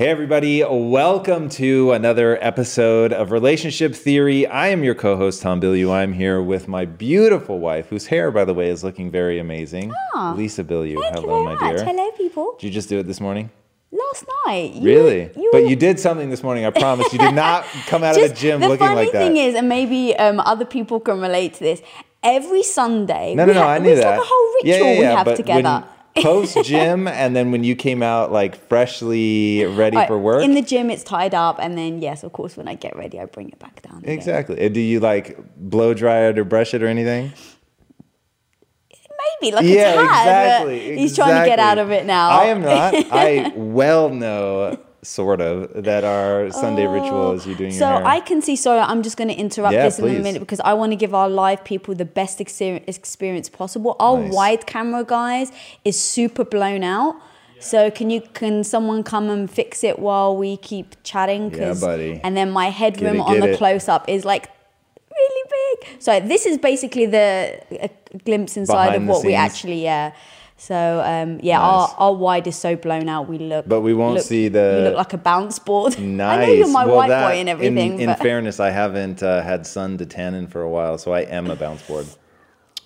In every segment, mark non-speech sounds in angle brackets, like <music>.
Hey, everybody, welcome to another episode of Relationship Theory. I am your co host, Tom Bilyeu. I'm here with my beautiful wife, whose hair, by the way, is looking very amazing. Aw, Lisa Bilyeu. Hello, my much. dear. Hello, people. Did you just do it this morning? Last night. You, really? You but you did something this morning, I promise. You did not <laughs> come out of the gym the looking like that. The funny thing is, and maybe um, other people can relate to this. Every Sunday, no, no, we no, I knew it's that. like a whole ritual yeah, yeah, we have together. Post gym, and then when you came out like freshly ready for work. In the gym, it's tied up, and then yes, of course, when I get ready, I bring it back down. again. Exactly. Do you like blow dry it or brush it or anything? Maybe like yeah, a tad, but exactly. He's trying to get out of it now. I am not. <laughs> I well know, sort of, that our Sunday oh, ritual is you doing Oh, So your hair. I can see. Sorry, I'm just going to interrupt Yeah, this in a minute because I want to give our live people the best experience possible. Our Nice. wide camera guys is super blown out. So can you can someone come and fix it while we keep chatting? Yeah, buddy. And then my headroom it, on the it. close up is like really big. So this is basically the a glimpse inside Behind of what we actually yeah. So um, yeah, Nice. our, our wide is so blown out. We look, But we won't look- see the- You look like a bounce board. Nice. <laughs> I know you're my Well, white that- boy and everything. In, in <laughs> fairness, I haven't uh, had sun to tan in for a while, so I am a bounce board.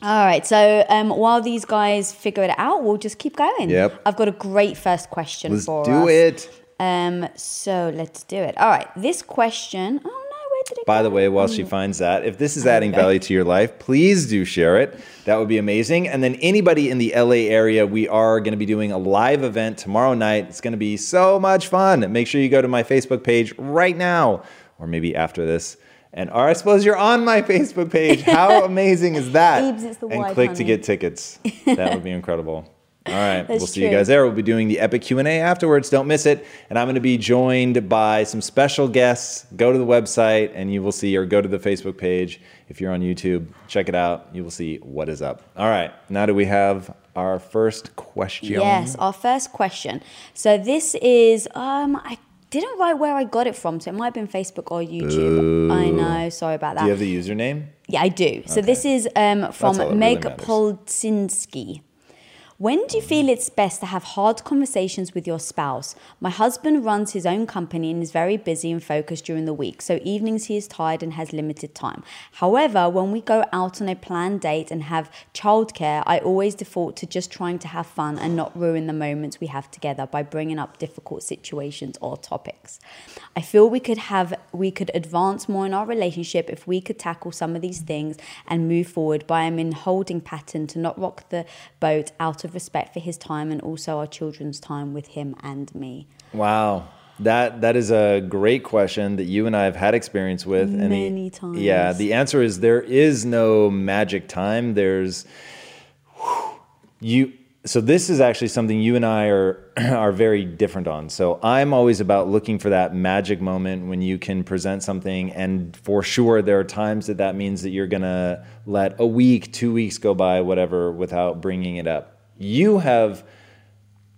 All right. So um, while these guys figure it out, we'll just keep going. Yep. I've got a great first question Let's for do us. it. Um. So let's do it. All right. This question. Oh did it By go? the way, while she finds that, if this is adding value to your life, please do share it. That would be amazing. And then anybody in the LA area, we are going to be doing a live event tomorrow night. It's going to be so much fun. Make sure you go to my Facebook page right now, or maybe after this. And or I suppose you're on my Facebook page. How <laughs> amazing is that? Ebes, it's the and wide click to get tickets. That would be incredible. <laughs> All right, we'll see you guys there. We'll be doing the epic Q&A afterwards. Don't miss it. And I'm going to be joined by some special guests. Go to the website and you will see, or go to the Facebook page. If you're on YouTube, check it out. You will see what is up. All right, now do we have our first question? Yes, our first question. So this is um I didn't write where I got it from, so it might have been Facebook or YouTube. I know, sorry about that. Do you have the username? Yeah, I do. So this is um, from really Meg matters. Polzinski. When do you feel it's best to have hard conversations with your spouse? My husband runs his own company and is very busy and focused during the week, so evenings he is tired and has limited time. However, when we go out on a planned date and have childcare, I always default to just trying to have fun and not ruin the moments we have together by bringing up difficult situations or topics. I feel we could have we could advance more in our relationship if we could tackle some of these things and move forward. I'm in holding pattern to not rock the boat out of respect for his time and also our children's time with him and me. Wow. That that is a great question that you and I have had experience with. and the- Many times. Yeah, the answer is there is no magic time. There's you so this is actually something you and I are <clears throat> are very different on. So I'm always about looking for that magic moment when you can present something and for sure there are times that that means that you're going to let a week, 2 weeks go by whatever without bringing it up. You have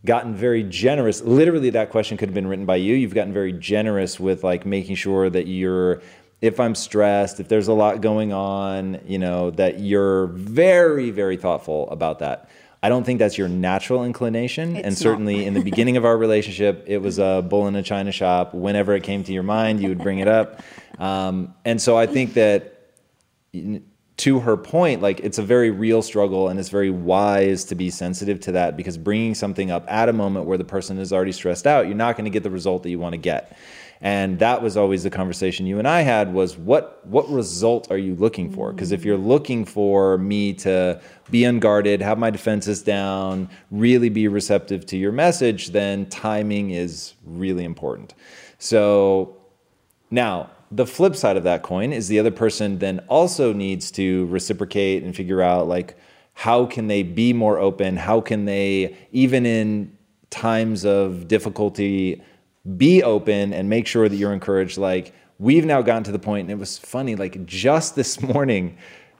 gotten very generous. Literally, that question could have been written by you. You've gotten very generous with like making sure that you're if I'm stressed, if there's a lot going on, you know, that you're very, very thoughtful about that. I don't think that's your natural inclination. It's and certainly in the beginning of our relationship, it was a bull in a china shop. Whenever it came to your mind, you would bring it up. Um, and so I think that to her point, like it's a very real struggle and it's very wise to be sensitive to that because bringing something up at a moment where the person is already stressed out, you're not going to get the result that you want to get. And that was always the conversation you and I had was what what result are you looking for? Mm. Because if you're looking for me to be unguarded, have my defenses down, really be receptive to your message, then timing is really important. So now, the flip side of that coin is the other person then also needs to reciprocate and figure out like how can they be more open? How can they even in times of difficulty be open and make sure that you're encouraged like we've now gotten to the point and it was funny like just this <laughs> morning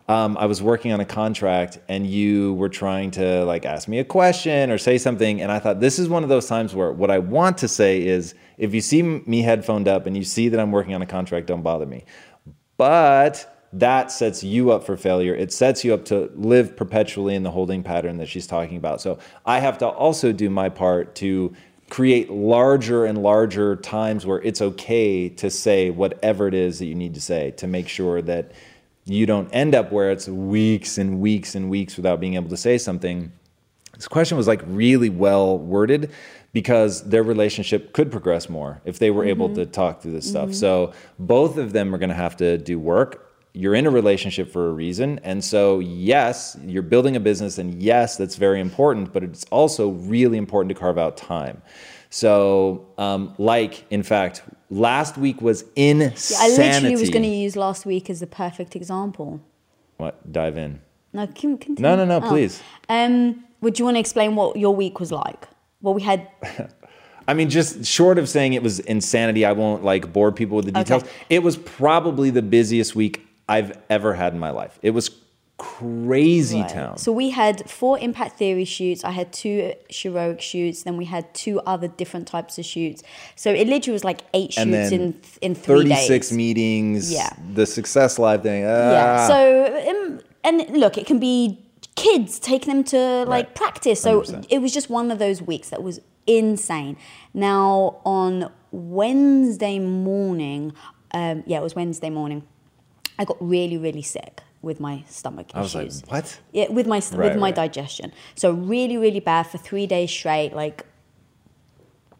um, I was working on a contract and you were trying to like ask me a question or say something. And I thought this is one of those times where what I want to say is if you see me headphoned up and you see that I'm working on a contract, don't bother me. But that sets you up for failure. It sets you up to live perpetually in the holding pattern that she's talking about. So I have to also do my part to create larger and larger times where it's okay to say whatever it is that you need to say to make sure that you don't end up where it's weeks and weeks and weeks without being able to say something. This question was like really well worded because their relationship could progress more if they were mm-hmm. able to talk through this stuff. Mm-hmm. So both of them are going to have to do work. You're in a relationship for a reason. And so, yes, you're building a business, and yes, that's very important, but it's also really important to carve out time. So, um, like, in fact, last week was insanity. Yeah, I literally was going to use last week as the perfect example. What? Dive in. No, can, continue. No, no, no, oh. please. Um, would you want to explain what your week was like? What we had. <laughs> I mean, just short of saying it was insanity, I won't like bore people with the details. Okay. It was probably the busiest week I've ever had in my life. It was crazy right. town. So we had four impact theory shoots. I had two heroic shoots. Then we had two other different types of shoots. So it literally was like eight shoots in in three 36 days. meetings. Yeah. The success live thing. Ah. Yeah. So um, and look, it can be kids taking them to like right. practice. So 100%. it was just one of those weeks that was insane. Now on Wednesday morning, um, yeah, it was Wednesday morning. I got really, really sick with my stomach I issues. was like, what? Yeah, with my right, with my right. digestion. So really, really bad for three days straight, like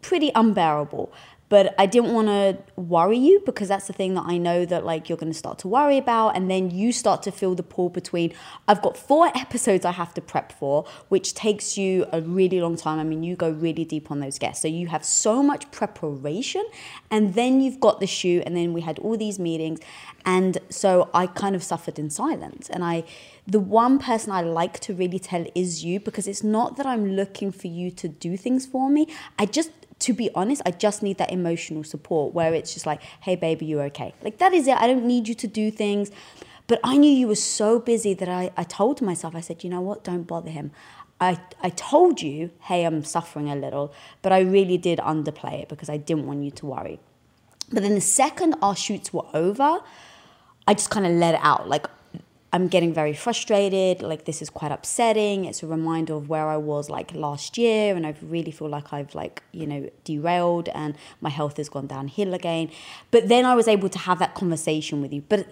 pretty unbearable but I didn't want to worry you because that's the thing that I know that like you're going to start to worry about and then you start to feel the pull between I've got four <laughs> episodes I have to prep for which takes you a really long time. I mean you go really deep on those guests. So you have so much preparation and then you've got the shoot and then we had all these meetings and so I kind of suffered in silence. And I the one person I like to really tell is you because it's not that I'm looking for you to do things for me. I just to be honest, I just need that emotional support where it's just like, hey, baby, you're okay. Like, that is it. I don't need you to do things. But I knew you were so busy that I, I told myself, I said, you know what? Don't bother him. I, I told you, hey, I'm suffering a little, but I really did underplay it because I didn't want you to worry. But then the second our shoots were over, I just kind of let it out. Like, I'm getting very frustrated. Like, this is quite upsetting. It's a reminder of where I was like last year. And I really feel like I've, like, you know, derailed and my health has gone downhill again. But then I was able to have that conversation with you. But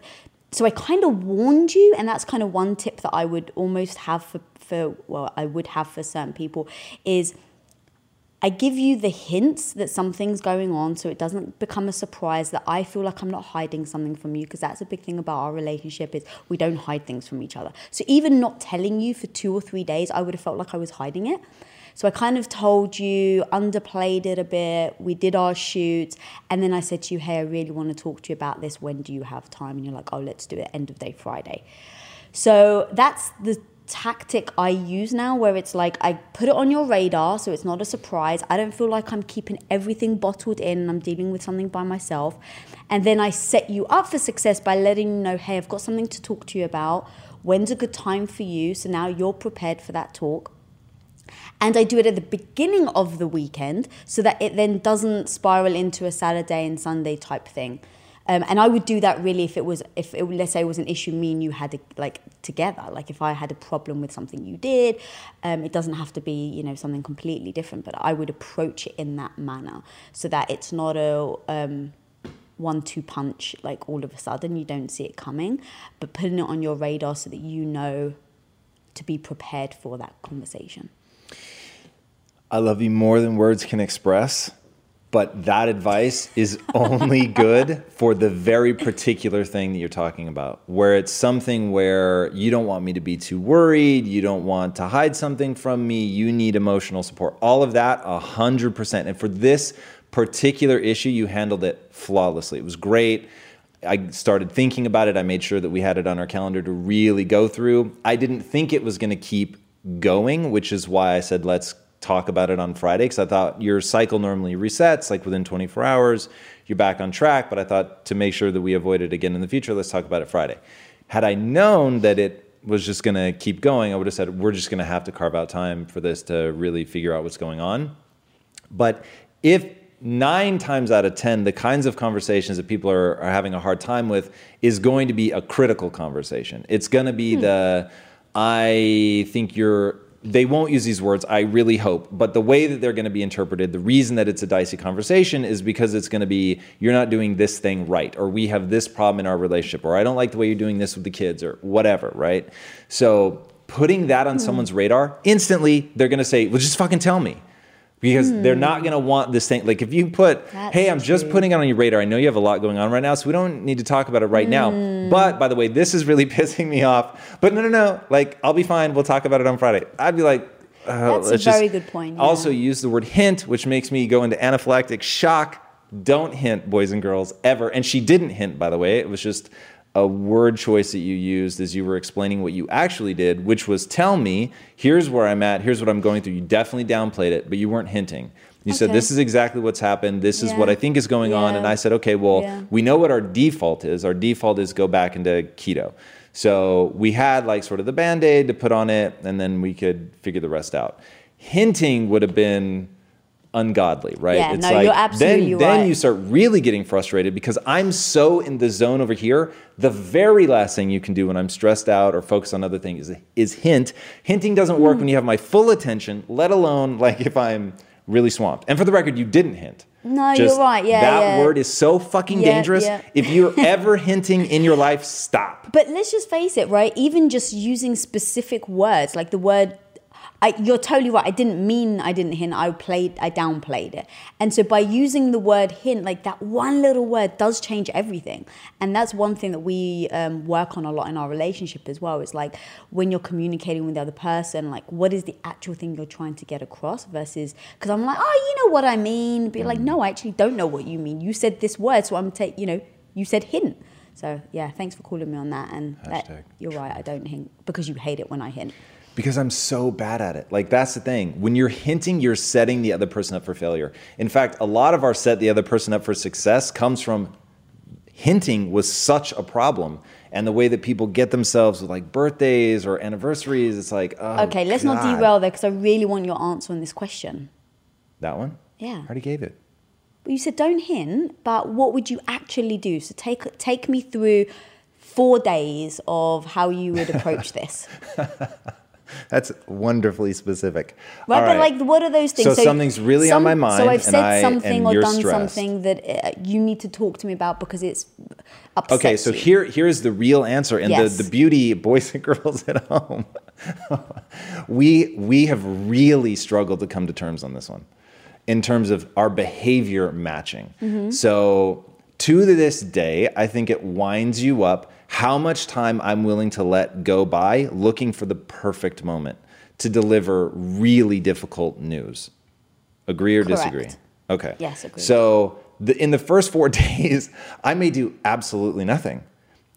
so I kind of warned you. And that's kind of one tip that I would almost have for, for well, I would have for certain people is I give you the hints that something's going on so it doesn't become a surprise that I feel like I'm not hiding something from you because that's a big thing about our relationship is we don't hide things from each other. So even not telling you for 2 or 3 days I would have felt like I was hiding it. So I kind of told you, underplayed it a bit. We did our shoot. And then I said to you, hey, I really want to talk to you about this. When do you have time? And you're like, oh, let's do it end of day Friday. So that's the tactic I use now where it's like I put it on your radar so it's not a surprise. I don't feel like I'm keeping everything bottled in and I'm dealing with something by myself. And then I set you up for success by letting you know, hey, I've got something to talk to you about. When's a good time for you? So now you're prepared for that talk. And I do it at the beginning of the weekend so that it then doesn't spiral into a Saturday and Sunday type thing. Um, and I would do that really if it was, if it, let's say it was an issue me and you had like together. Like if I had a problem with something you did, um, it doesn't have to be you know something completely different. But I would approach it in that manner so that it's not a um, one-two punch. Like all of a sudden you don't see it coming, but putting it on your radar so that you know to be prepared for that conversation. I love you more than words can express but that advice is only good for the very particular thing that you're talking about, where it's something where you don't want me to be too worried, you don't want to hide something from me, you need emotional support. All of that, 100%. And for this particular issue, you handled it flawlessly. It was great. I started thinking about it. I made sure that we had it on our calendar to really go through. I didn't think it was going to keep going, which is why I said, let's talk about it on Friday because I thought your cycle normally resets like within 24 hours. You're back on track, but I thought to make sure that we avoid it again in the future, let's talk about it Friday. Had I known that it was just going to keep going, I would have said, we're just going to have to carve out time for this to really figure out what's going on. But if nine times out of 10, the kinds of conversations that people are, are having a hard time with is going to be a critical conversation. It's going to be hmm. the, I think you're they won't use these words, I really hope. But the way that they're going to be interpreted, the reason that it's a dicey conversation is because it's going to be, you're not doing this thing right, or we have this problem in our relationship, or I don't like the way you're doing this with the kids, or whatever, right? So putting that on mm. someone's radar, instantly they're going to say, well, just fucking tell me because mm. they're not going to want this thing. Like if you put, That's hey, I'm true. just putting it on your radar. I know you have a lot going on right now, so we don't need to talk about it right mm. now. Hmm. But by the way, this is really <laughs> pissing me off. But no, no, no. Like I'll be fine. We'll talk about it on Friday. I'd be like, uh, That's a very good point. Yeah. Also, use the word hint, which makes me go into anaphylactic shock. Don't hint, boys and girls, ever. And she didn't hint, by the way. It was just a word choice that you used as you were explaining what you actually did, which was tell me, here's where I'm at, here's what I'm going through. You definitely downplayed it, but you weren't hinting. You okay. said, This is exactly what's happened. This yeah. is what I think is going yeah. on. And I said, Okay, well, yeah. we know what our default is. Our default is go back into keto. So we had like sort of the band aid to put on it, and then we could figure the rest out. Hinting would have been ungodly, right? Yeah, it's no, like, you're absolutely then, right. Then you start really getting frustrated because I'm so in the zone over here. The very last thing you can do when I'm stressed out or focused on other things is, is hint. Hinting doesn't work mm. when you have my full attention, let alone like if I'm really swamped. And for the record, you didn't hint. No, Just, you're right. Yeah, that yeah. word is so fucking yeah, dangerous. Yeah. if you're <laughs> ever hinting in your life, stop. But let's just face it, right? Even just using specific words, like the word I, you're totally right. I didn't mean I didn't hint. I played, I downplayed it. And so by using the word hint, like that one little word does change everything. And that's one thing that we um, work on a lot in our relationship as well. It's like when you're communicating with the other person, like what is the actual thing you're trying to get across versus, because I'm like, oh, you know what I mean. But like, no, I actually don't know what you mean. You said this word, so I'm take, you know, you said hint. So yeah, thanks for calling me on that. And that, you're right, I don't hint because you hate it when I hint because I'm so bad at it. Like that's the thing. When you're hinting, you're setting the other person up for failure. In fact, a lot of our set the other person up for success comes from hinting was such a problem. And the way that people get themselves with like birthdays or anniversaries, it's like, oh, okay, let's God. not derail there because I really want your answer on this question. That one? Yeah. I already gave it. Well, you said don't hint, but what would you actually do? So take take me through four days of how you would approach this. <laughs> <laughs> That's wonderfully specific. Right, but like, what are those things? So, so something's really some, on my mind. So I've said I, something or done stressed. something that uh, you need to talk to me about because it's upsets Okay, so you. here here's the real answer, and yes. the, the beauty, boys and girls at home, <laughs> we we have really struggled to come to terms on this one, in terms of our behavior matching. Mm-hmm. So to this day, I think it winds you up how much time I'm willing to let go by looking for the perfect moment to deliver really difficult news. Agree or Correct. disagree? Okay. Yes, agree. So the, in the first four <laughs> days, I may do absolutely nothing.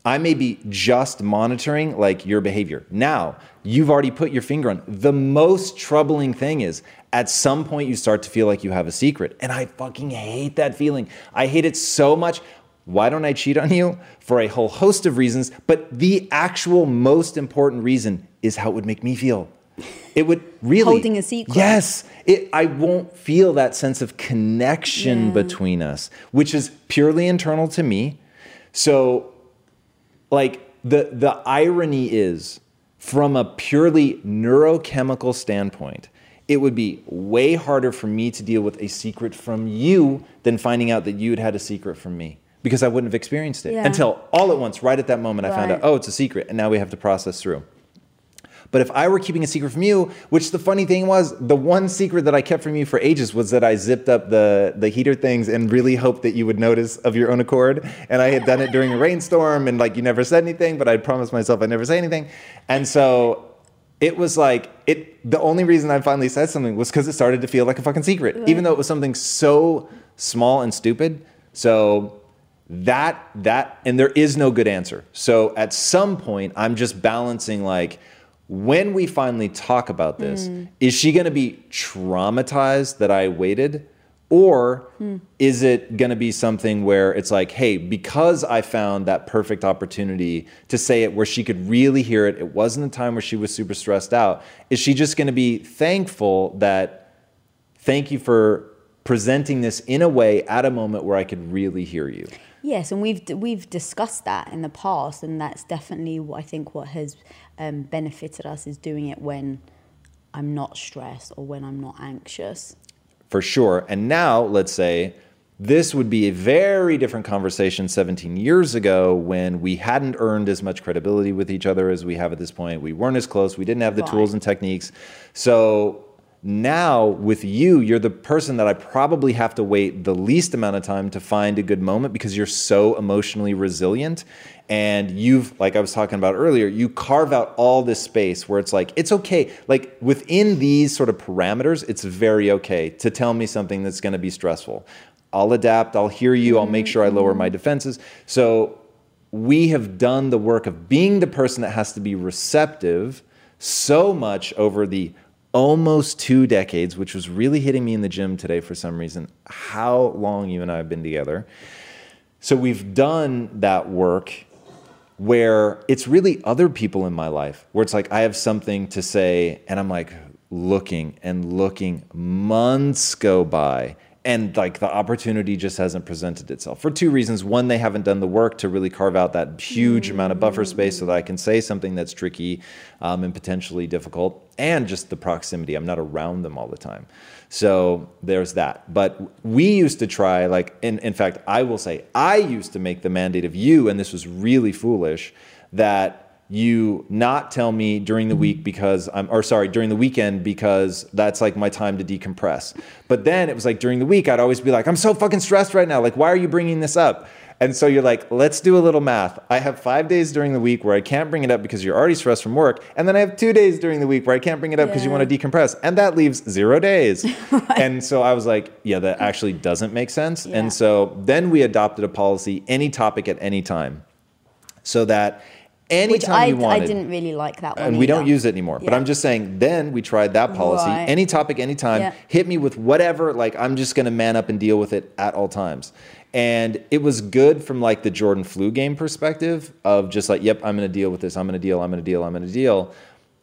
I may be just monitoring like your behavior. Now, you've already put your finger on. The most troubling thing is at some point you start to feel like you have a secret. And I fucking hate that feeling. I hate it so much. Why don't I cheat on you? For a whole host of reasons, but the actual most important reason is how it would make me feel. It would really holding a secret. Yes, it, I won't feel that sense of connection yeah. between us, which is purely internal to me. So, like the the irony is, from a purely neurochemical standpoint, it would be way harder for me to deal with a secret from you than finding out that you had had a secret from me because I wouldn't have experienced it Yeah. until all at once, right at that moment, I found out, oh, it's a secret, and now we have to process through. But if I were keeping a secret from you, which the funny thing was, the one secret that I kept from you for ages was that I zipped up the, the heater things and really hoped that you would notice of your own accord. And I had done it during a rainstorm and like you never said anything, but I'd promised myself I'd never say anything. And so it was like it the only reason I finally said something was because it started to feel like a fucking secret, even though it was something so small and stupid. So that that and there is no good answer. So at some point I'm just balancing like when we finally talk about this, hmm. is she going to be traumatized that I waited? Or hmm. is it going to be something where it's like, hey, because I found that perfect opportunity to say it where she could really hear it, it wasn't a time where she was super stressed out. Is she just going to be thankful that thank you for presenting this in a way at a moment where I could really hear you? Yes, and we've we've discussed that in the past, and that's definitely what I think what has um, benefited us is doing it when I'm not stressed or when I'm not anxious. for sure. And now, let's say this would be a very different conversation 17 years ago when we hadn't earned as much credibility with each other as we have at this point. We weren't as close, we didn't have the Right. tools and techniques. So now, with you, you're the person that I probably have to wait the least amount of time to find a good moment because you're so emotionally resilient. And you've, like I was talking about earlier, you carve out all this space where it's like, it's okay. Like within these sort of parameters, it's very okay to tell me something that's going to be stressful. I'll adapt, I'll hear you, I'll make sure I lower my defenses. So we have done the work of being the person that has to be receptive so much over the almost two decades, which was really hitting me in the gym today for some reason, how long you and I have been together. So we've done that work where it's really other people in my life where it's like I have something to say and I'm like looking and looking months go by and like the opportunity just hasn't presented itself for two reasons. One they haven't done the work to really carve out that huge amount of buffer space so that i can say something that's tricky um, and potentially difficult and just the proximity. I'm not around them all the time. So there's that. But we used to try like in, in fact i will say i used to make the mandate of you and this was really foolish that you not tell me during the mm-hmm. week because I'm, or sorry, during the weekend because that's like my time to decompress. But then it was like during the week, I'd always be like, I'm so fucking stressed right now. Like, why are you bringing this up? And so you're like, let's do a little math. I have five days during the week where I can't bring it up because you're already stressed from work. And then I have two days during the week where I can't bring it up because you want to decompress. And that leaves zero days. <laughs> And so I was like, yeah, that actually doesn't make sense. Yeah. And so then we adopted a policy any topic at any time so that anytime Which I, you wanted I didn't really like that one. and we don't use it anymore. But I'm just saying, then we tried that policy. Right. Any topic, anytime. Yeah. Hit me with whatever. Like I'm just gonna man up and deal with it at all times. And it was good from like the Jordan flu game perspective of just like, yep, I'm gonna deal with this. I'm gonna deal. I'm gonna deal. I'm gonna deal.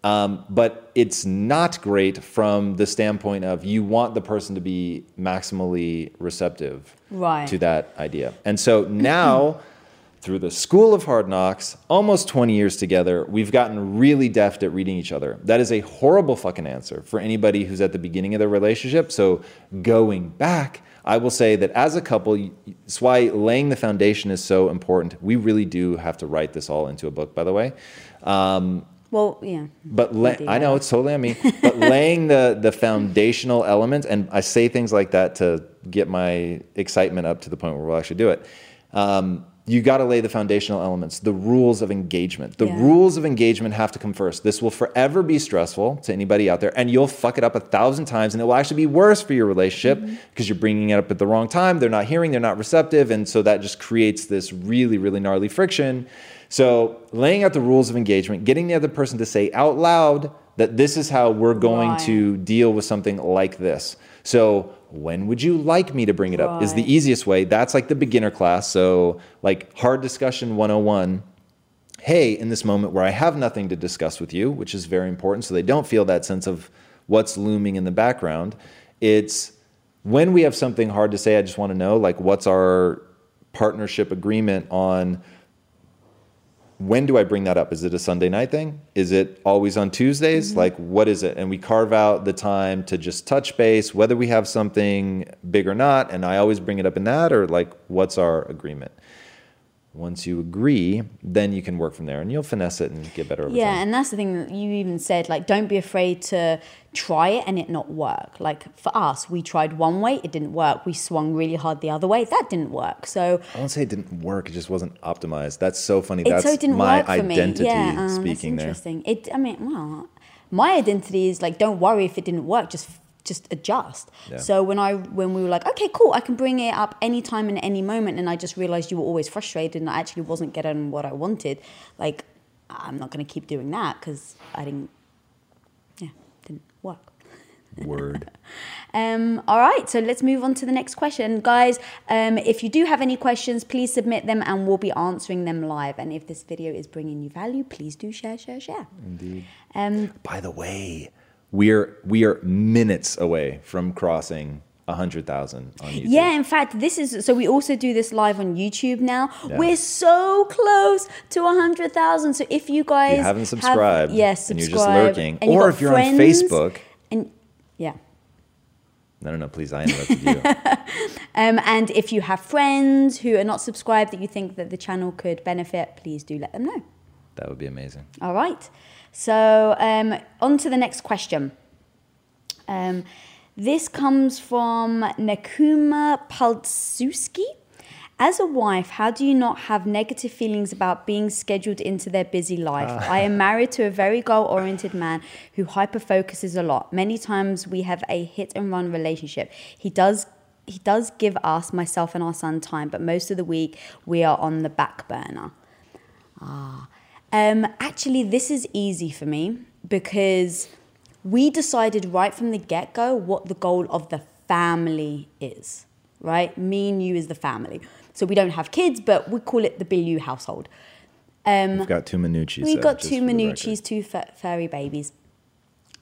Um, but it's not great from the standpoint of you want the person to be maximally receptive Right. to that idea. And so now <clears throat> through the school of hard knocks, almost 20 years together, we've gotten really deft at reading each other. That is a horrible fucking answer for anybody who's at the beginning of their relationship. So going back, I will say that as a couple, it's why laying the foundation is so important. We really do have to write this all into a book, by the way. Um, Well, yeah. but la- I know it's totally on me. But laying the the foundational elements, and I say things like that to get my excitement up to the point where we'll actually do it. Um, you got to lay the foundational elements, the rules of engagement. The Yeah. rules of engagement have to come first. This will forever be stressful to anybody out there, and you'll fuck it up a thousand times, and it will actually be worse for your relationship Mm-hmm. because you're bringing it up at the wrong time. They're not hearing, they're not receptive, and so that just creates this really, really gnarly friction. So, laying out the rules of engagement, getting the other person to say out loud that this is how we're going Right. to deal with something like this. So, when would you like me to bring it up? Is the easiest way. That's like the beginner class. So, like hard discussion 101. Hey, in this moment where I have nothing to discuss with you, which is very important, so they don't feel that sense of what's looming in the background. It's when we have something hard to say, I just want to know, like, what's our partnership agreement on when do I bring that up? Is it a Sunday night thing? Is it always on Tuesdays? Mm-hmm. Like, what is it? And we carve out the time to just touch base, whether we have something big or not. And I always bring it up in that, or like, what's our agreement? Once you agree, then you can work from there and you'll finesse it and get better over Yeah, time. and that's the thing that you even said, like, don't be afraid to try it and it not work. Like, for us, we tried one way, it didn't work. We swung really hard the other way, that didn't work. So, I won't say it didn't work, it just wasn't optimized. That's so funny. That's so didn't my work for me. identity Yeah, um, that's speaking there. interesting. It, I mean, well, my identity is like, don't worry if it didn't work, just just adjust. Yeah. So when I when we were like, okay, cool, I can bring it up anytime in any moment, and I just realized you were always frustrated, and I actually wasn't getting what I wanted. Like, I'm not going to keep doing that because I didn't. Yeah, didn't work. <laughs> Word. Um, all right, so let's move on to the next question. Guys, um, if you do have any questions, please submit them and we'll be answering them live. And if this video is bringing you value, please do share, share, share. Indeed. Um, By the way, we're we are minutes away from crossing hundred thousand on YouTube. yeah, in fact, this is so we also do this live on YouTube now. Yeah. We're so close to 100,000. So if you guys If you haven't have- subscribed yes, and you're just lurking, or if you're on Facebook, and yeah. no, no, no, please, I interrupted you. <laughs> Um, and if you have friends who are not subscribed that you think that the channel could benefit, please do let them know. that would be amazing. All right. So um, on to the next question. Um, this comes from Nakuma Paltsuski. As a wife, how do you not have negative feelings about being scheduled into their busy life? I am married to a very goal oriented man who hyper focuses a lot. Many times we have a hit and run relationship. He does he does give us, myself and our son, time, but most of the week we are on the back burner. Ah. Um, actually, this is easy for me because we decided right from the get go what the goal of the family is, right? Me and you is the family. So we don't have kids, but we call it the Bilyeu household. Um, We've got two Minucci's. We've got two Minucci's, two fa- furry babies.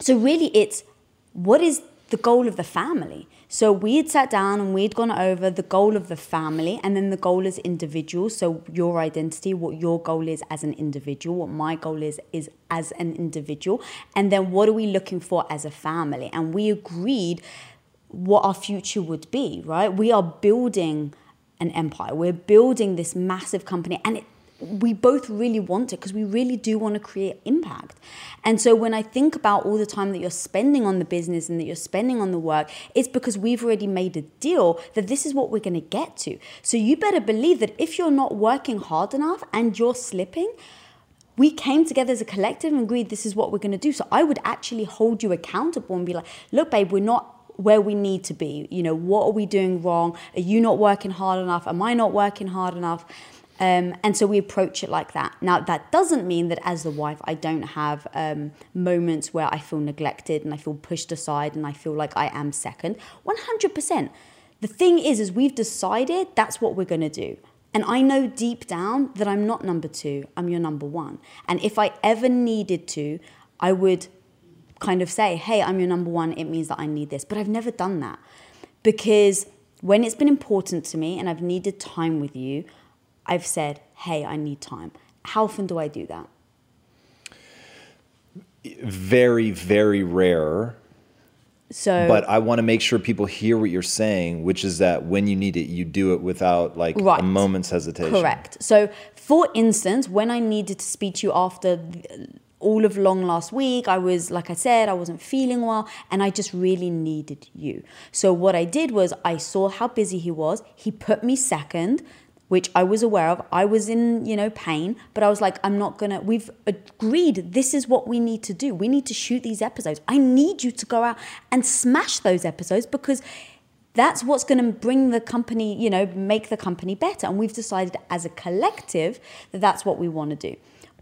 So really, it's what is the goal of the family? So we had sat down and we'd gone over the goal of the family and then the goal as individuals. So your identity, what your goal is as an individual, what my goal is is as an individual, and then what are we looking for as a family? And we agreed what our future would be. Right? We are building an empire. We're building this massive company, and it we both really want it because we really do want to create impact. And so when I think about all the time that you're spending on the business and that you're spending on the work, it's because we've already made a deal that this is what we're going to get to. So you better believe that if you're not working hard enough and you're slipping, we came together as a collective and agreed this is what we're going to do. So I would actually hold you accountable and be like, look, babe, we're not where we need to be. You know, what are we doing wrong? Are you not working hard enough? Am I not working hard enough? Um, and so we approach it like that. Now, that doesn't mean that as the wife, I don't have um, moments where I feel neglected and I feel pushed aside and I feel like I am second. 100%. The thing is, is we've decided that's what we're going to do. And I know deep down that I'm not number two, I'm your number one. And if I ever needed to, I would kind of say, hey, I'm your number one, it means that I need this. But I've never done that because when it's been important to me and I've needed time with you, I've said, hey, I need time. How often do I do that? Very, very rare. So, But I want to make sure people hear what you're saying, which is that when you need it, you do it without like a moment's hesitation. Correct. So, for instance, when I needed to speak to you after all of long last week, I was, like I said, I wasn't feeling well and I just really needed you. So, what I did was I saw how busy he was. He put me second, which I was aware of. I was in, you know, pain, but I was like, I'm not gonna, we've agreed this is what we need to do. We need to shoot these episodes. I need you to go out and smash those episodes because that's what's going to bring the company, you know, make the company better. And we've decided as a collective that that's what we want to do.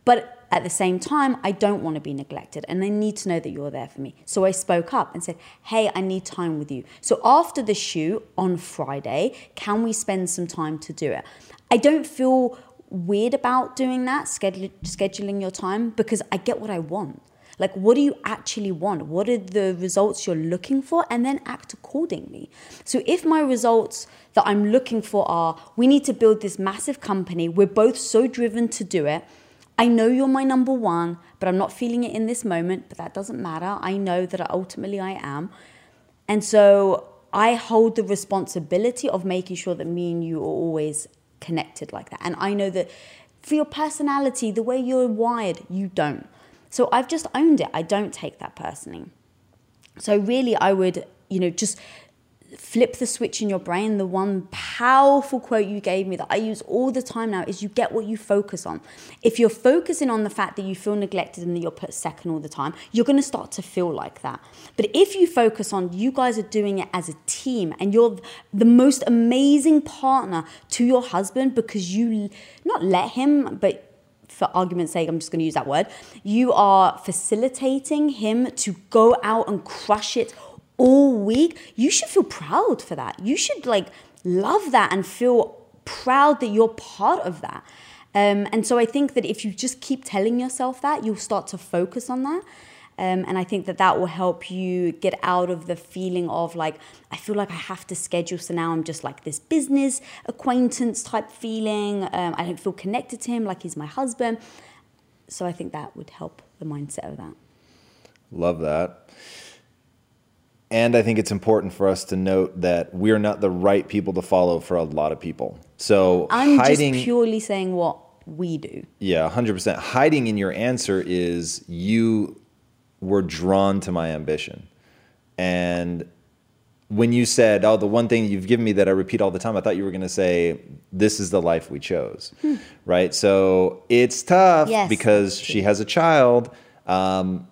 But at the same time, I don't want to be neglected and I need to know that you're there for me. So I spoke up and said, Hey, I need time with you. So after the shoot on Friday, can we spend some time to do it? I don't feel weird about doing that, scheduling your time, because I get what I want. Like, what do you actually want? What are the results you're looking for? And then act accordingly. So, if my results that I'm looking for are we need to build this massive company, we're both so driven to do it. I know you're my number one, but I'm not feeling it in this moment, but that doesn't matter. I know that ultimately I am. And so I hold the responsibility of making sure that me and you are always connected like that. And I know that for your personality, the way you're wired, you don't. So I've just owned it. I don't take that personally. So really, I would, you know, just flip the switch in your brain. The one powerful quote you gave me that I use all the time now is you get what you focus on. If you're focusing on the fact that you feel neglected and that you're put second all the time, you're going to start to feel like that. But if you focus on you guys are doing it as a team and you're the most amazing partner to your husband because you not let him, but for argument's sake, I'm just going to use that word. You are facilitating him to go out and crush it all week, you should feel proud for that. You should like love that and feel proud that you're part of that. Um, and so I think that if you just keep telling yourself that, you'll start to focus on that. Um, and I think that that will help you get out of the feeling of like, I feel like I have to schedule. So now I'm just like this business acquaintance type feeling. Um, I don't feel connected to him like he's my husband. So I think that would help the mindset of that. Love that. And I think it's important for us to note that we're not the right people to follow for a lot of people. So I'm hiding, just purely saying what we do. Yeah, 100%. Hiding in your answer is you were drawn to my ambition. And when you said, "Oh, the one thing you've given me that I repeat all the time," I thought you were going to say, "This is the life we chose," hmm. right? So it's tough yes, because she has a child, um,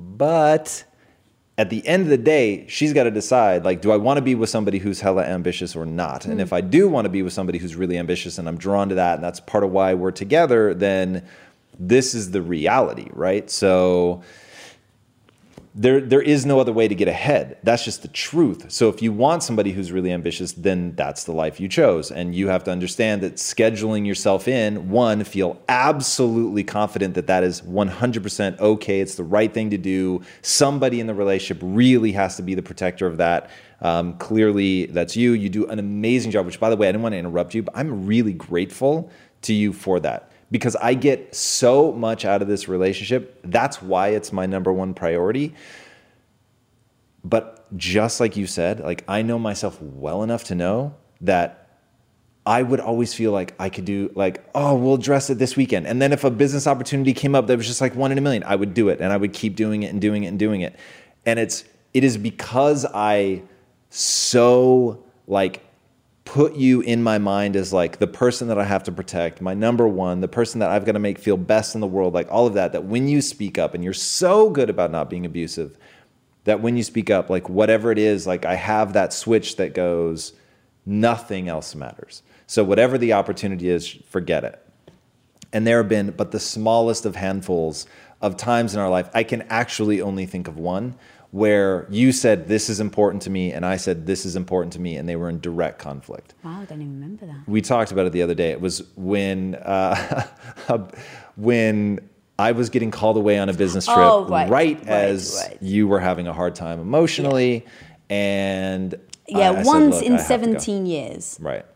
but at the end of the day, she's got to decide like, do I want to be with somebody who's hella ambitious or not? Mm. And if I do want to be with somebody who's really ambitious and I'm drawn to that, and that's part of why we're together, then this is the reality, right? So there there is no other way to get ahead. That's just the truth. So if you want somebody who's really ambitious, then that's the life you chose. And you have to understand that scheduling yourself in, one, feel absolutely confident that that is 100% okay. It's the right thing to do. Somebody in the relationship really has to be the protector of that. Um, clearly, that's you. You do an amazing job, which, by the way, I didn't want to interrupt you, but I'm really grateful to you for that because I get so much out of this relationship. That's why it's my number one priority. But just like you said, like I know myself well enough to know that I would always feel like I could do like, oh, we'll address it this weekend. And then if a business opportunity came up that was just like one in a million, I would do it and I would keep doing it and doing it and doing it. And it's it is because I so like put you in my mind as like the person that I have to protect, my number one, the person that I've got to make feel best in the world, like all of that, that when you speak up and you're so good about not being abusive, that when you speak up, like whatever it is, like I have that switch that goes, nothing else matters. So whatever the opportunity is, forget it. And there have been but the smallest of handfuls of times in our life. I can actually only think of one where you said this is important to me and I said this is important to me and they were in direct conflict. Wow, I don't even remember that. We talked about it the other day. It was when uh, <laughs> when I was getting called away on a business trip oh, right, right, right, as right. you were having a hard time emotionally yeah. and yeah, I, I once said, in 17 years. Right.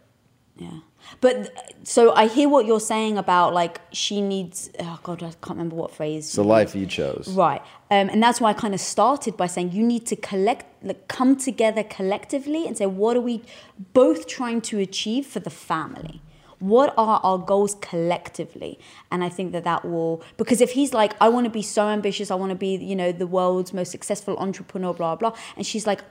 Yeah. But so I hear what you're saying about like she needs. Oh God, I can't remember what phrase. It's the life you chose, right? Um, and that's why I kind of started by saying you need to collect, like, come together collectively and say what are we both trying to achieve for the family. What are our goals collectively? And I think that that will because if he's like, I want to be so ambitious, I want to be, you know, the world's most successful entrepreneur, blah blah, and she's like,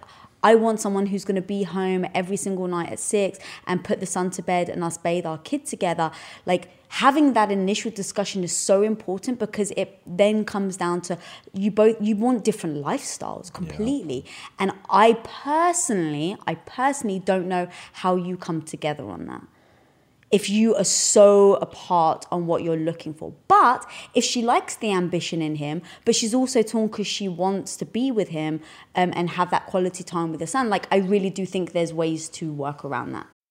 I want someone who's going to be home every single night at six and put the son to bed and us bathe our kid together. Like having that initial discussion is so important because it then comes down to you both you want different lifestyles completely. Yeah. And I personally, I personally don't know how you come together on that if you are so apart on what you're looking for. But if she likes the ambition in him, but she's also torn because she wants to be with him um, and have that quality time with the son, like I really do think there's ways to work around that.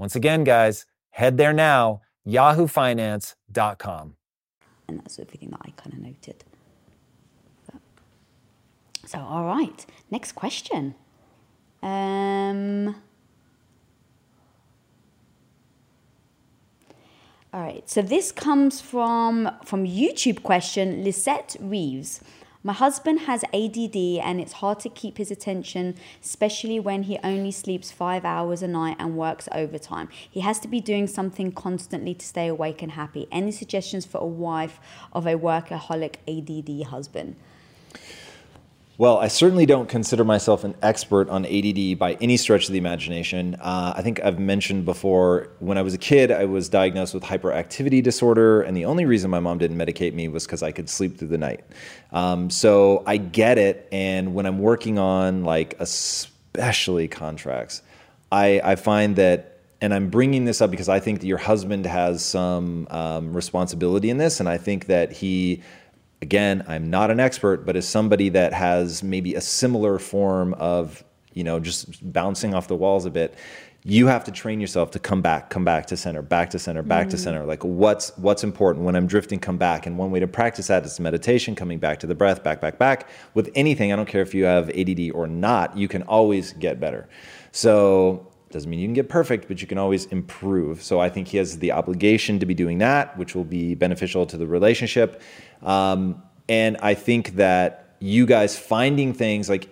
Once again, guys, head there now, yahoofinance.com. And that's everything that I kind of noted. So, all right, next question. Um, all right, so this comes from from YouTube question Lisette Reeves. My husband has ADD and it's hard to keep his attention, especially when he only sleeps five hours a night and works overtime. He has to be doing something constantly to stay awake and happy. Any suggestions for a wife of a workaholic ADD husband? Well, I certainly don't consider myself an expert on ADD by any stretch of the imagination. Uh, I think I've mentioned before when I was a kid, I was diagnosed with hyperactivity disorder, and the only reason my mom didn't medicate me was because I could sleep through the night. Um, so I get it, and when I'm working on like especially contracts, I, I find that and I'm bringing this up because I think that your husband has some um, responsibility in this, and I think that he again, I'm not an expert, but as somebody that has maybe a similar form of, you know, just bouncing off the walls a bit, you have to train yourself to come back, come back to center, back to center, back to mm-hmm. center. Like what's what's important when I'm drifting, come back. And one way to practice that is meditation, coming back to the breath, back, back, back. With anything, I don't care if you have ADD or not, you can always get better. So doesn't mean you can get perfect, but you can always improve. So I think he has the obligation to be doing that, which will be beneficial to the relationship. Um, and I think that you guys finding things like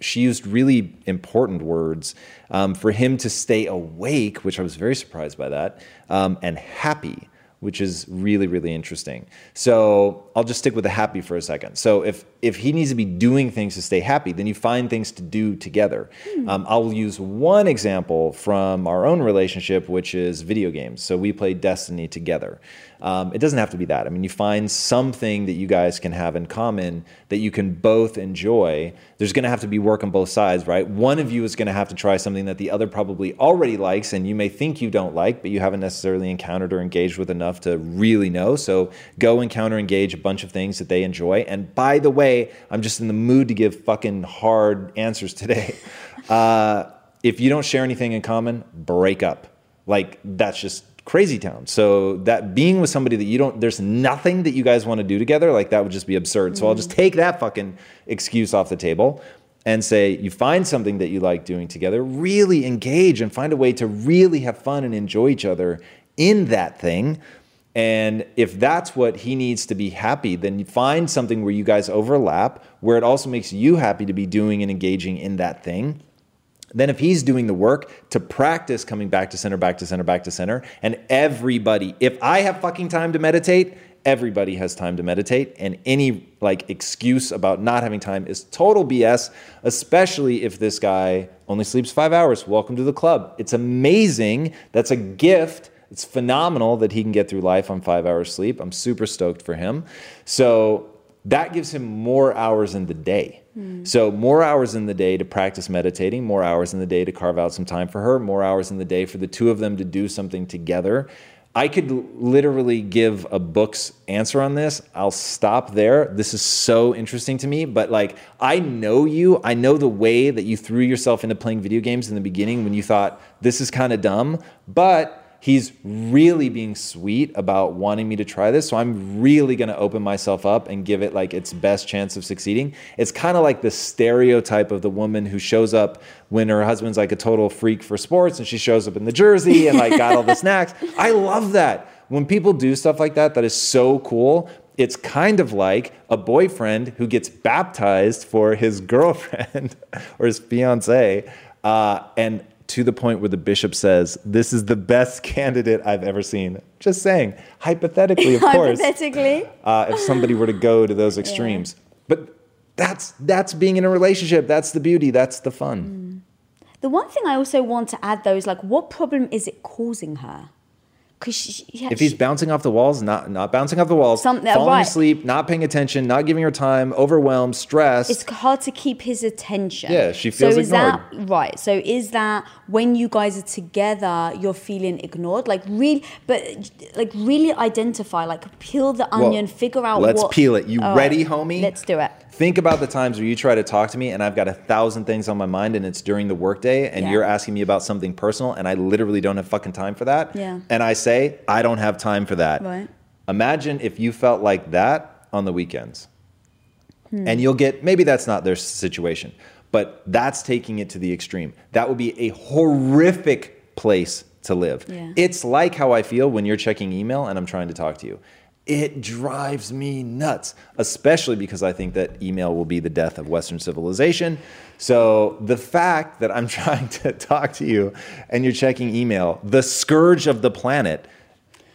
she used really important words um, for him to stay awake, which I was very surprised by that, um, and happy, which is really really interesting. So I'll just stick with the happy for a second. So if if he needs to be doing things to stay happy, then you find things to do together. Um, I'll use one example from our own relationship, which is video games. So we played Destiny together. Um, it doesn't have to be that. I mean, you find something that you guys can have in common that you can both enjoy. There's going to have to be work on both sides, right? One of you is going to have to try something that the other probably already likes, and you may think you don't like, but you haven't necessarily encountered or engaged with enough to really know. So go encounter, engage a bunch of things that they enjoy. And by the way, I'm just in the mood to give fucking hard answers today. <laughs> Uh, if you don't share anything in common, break up. Like that's just crazy town. So that being with somebody that you don't, there's nothing that you guys want to do together, like that would just be absurd. So I'll just take that fucking excuse off the table and say you find something that you like doing together, really engage and find a way to really have fun and enjoy each other in that thing. And if that's what he needs to be happy, then find something where you guys overlap, where it also makes you happy to be doing and engaging in that thing. Then, if he's doing the work to practice coming back to center, back to center, back to center, and everybody, if I have fucking time to meditate, everybody has time to meditate, and any like excuse about not having time is total BS, especially if this guy only sleeps five hours. Welcome to the club. It's amazing. That's a gift. It's phenomenal that he can get through life on five hours sleep. I'm super stoked for him. So, that gives him more hours in the day. Hmm. So, more hours in the day to practice meditating, more hours in the day to carve out some time for her, more hours in the day for the two of them to do something together. I could literally give a book's answer on this. I'll stop there. This is so interesting to me, but like, I know you. I know the way that you threw yourself into playing video games in the beginning when you thought this is kind of dumb, but he's really being sweet about wanting me to try this. So I'm really going to open myself up and give it like its best chance of succeeding. It's kind of like the stereotype of the woman who shows up when her husband's like a total freak for sports and she shows up in the jersey and like got all the <laughs> snacks. I love that. When people do stuff like that, that is so cool. It's kind of like a boyfriend who gets baptized for his <laughs> girlfriend or his fiance. Uh, and to the point where the bishop says, This is the best <laughs> candidate I've ever seen. Just saying, hypothetically, of <laughs> course, Hypothetically. uh, if somebody were to go to those <laughs> extremes. But that's that's being in a relationship. That's the beauty. That's the fun. The one thing I also want to add though is like, what problem is it causing her? Because she, yeah, If he's she- bouncing off the walls, not not bouncing off the walls, uh, falling right. asleep, not paying attention, not giving her time, overwhelmed, stressed. it's hard to keep his attention. Yeah, she feels so is ignored. that right? So is that when you guys are together, you're feeling ignored? Like really, but like really identify, like peel the Well, onion, figure out. let's what, peel it. You ready, homie? Let's do it. Think about the times where you try to talk to me and I've got a thousand things on my mind and it's during the workday and Yeah. you're asking me about something personal and I literally don't have fucking time for that. Yeah. And I say, I don't have time for that. Right. Imagine if you felt like that on the weekends. Hmm. And you'll get, maybe that's not their situation, but that's taking it to the extreme. That would be a horrific place to live. Yeah. It's like how I feel when you're checking email and I'm trying to talk to you. It drives me nuts, especially because I think that email will be the death of Western civilization. So the fact that I'm <laughs> trying to talk to you and you're checking email, the scourge of the planet,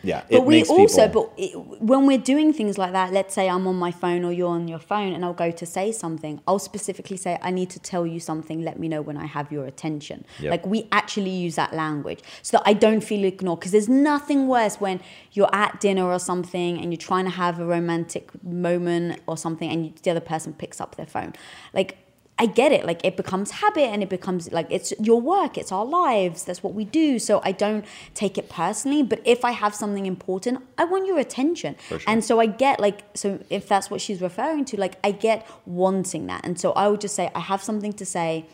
yeah, it But we also, people. but it, when we're doing things like that, let's say I'm on my phone or you're on your phone, and I'll go to say something. I'll specifically say, "I need to tell you something. Let me know when I have your attention." Yep. Like we actually use that language so that I don't feel ignored. Because there's nothing worse when you're at dinner or something and you're trying to have a romantic moment or something, and the other person picks up their phone. Like I get it. Like it becomes habit and it becomes like it's your work, it's our lives, that's what we do. So I don't take it personally. But if I have something important, I want your attention. And so I get like, so if that's what she's referring to, like I get wanting that. And so I would just say, I have something to say.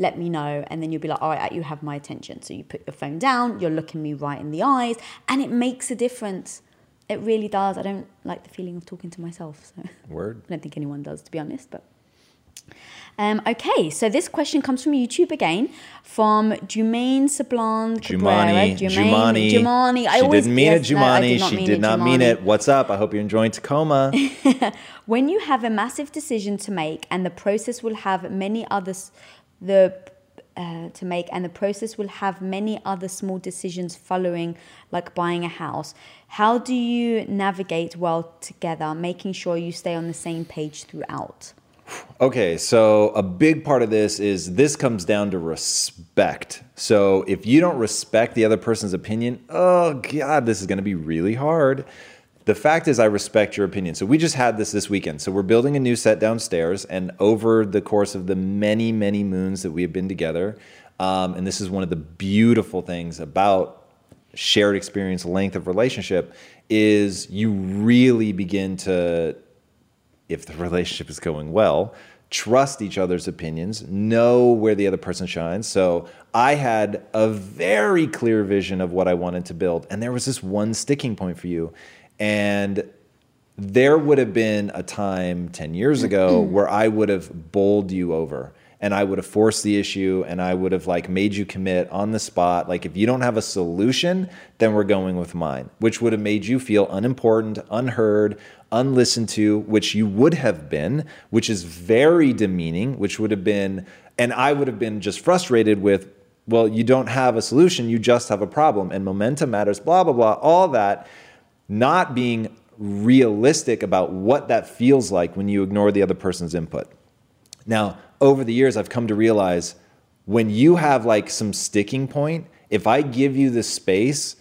let me know. And then you'll be like, all right, you have my attention. So you put your phone down, you're looking me right in the eyes, and it makes a difference. It really does. I don't like the feeling of talking to myself. So Word. <laughs> I don't think anyone does, to be honest. But um, okay, so this question comes from YouTube again, from Jumaine Sablan Jumani, Jumani, Jumani. I she always didn't mean it, Jumani. she mean did it, not mean it. What's up? I hope you're enjoying Tacoma. <laughs> when you have a massive decision to make and the process will have many others the uh, to make and the process will have many other small decisions following like buying a house how do you navigate well together making sure you stay on the same page throughout Okay, so a big part of this is this comes down to respect. So if you don't respect the other person's opinion, oh God, this is going to be really hard. The fact is, I respect your opinion. So we just had this this weekend. So we're building a new set downstairs, and over the course of the many, many moons that we have been together, um, and this is one of the beautiful things about shared experience, length of relationship, is you really begin to if the relationship is going well, trust each other's opinions, know where the other person shines. So I had a very clear vision of what I wanted to build, and there was this one sticking point for you. And there would have been a time 10 years ago <clears throat> where I would have bowled you over and I would have forced the issue and I would have like made you commit on the spot. Like if you don't have a solution, then we're going with mine, which would have made you feel unimportant, unheard, unlistened to, which you would have been, which is very demeaning, which would have been, and I would have been just frustrated with, well, you don't have a solution, you just have a problem, and momentum matters, blah, blah, blah, all that, not being realistic about what that feels like when you ignore the other person's input. Now, over the years, I've come to realize when you have like some sticking point, if I give you the space,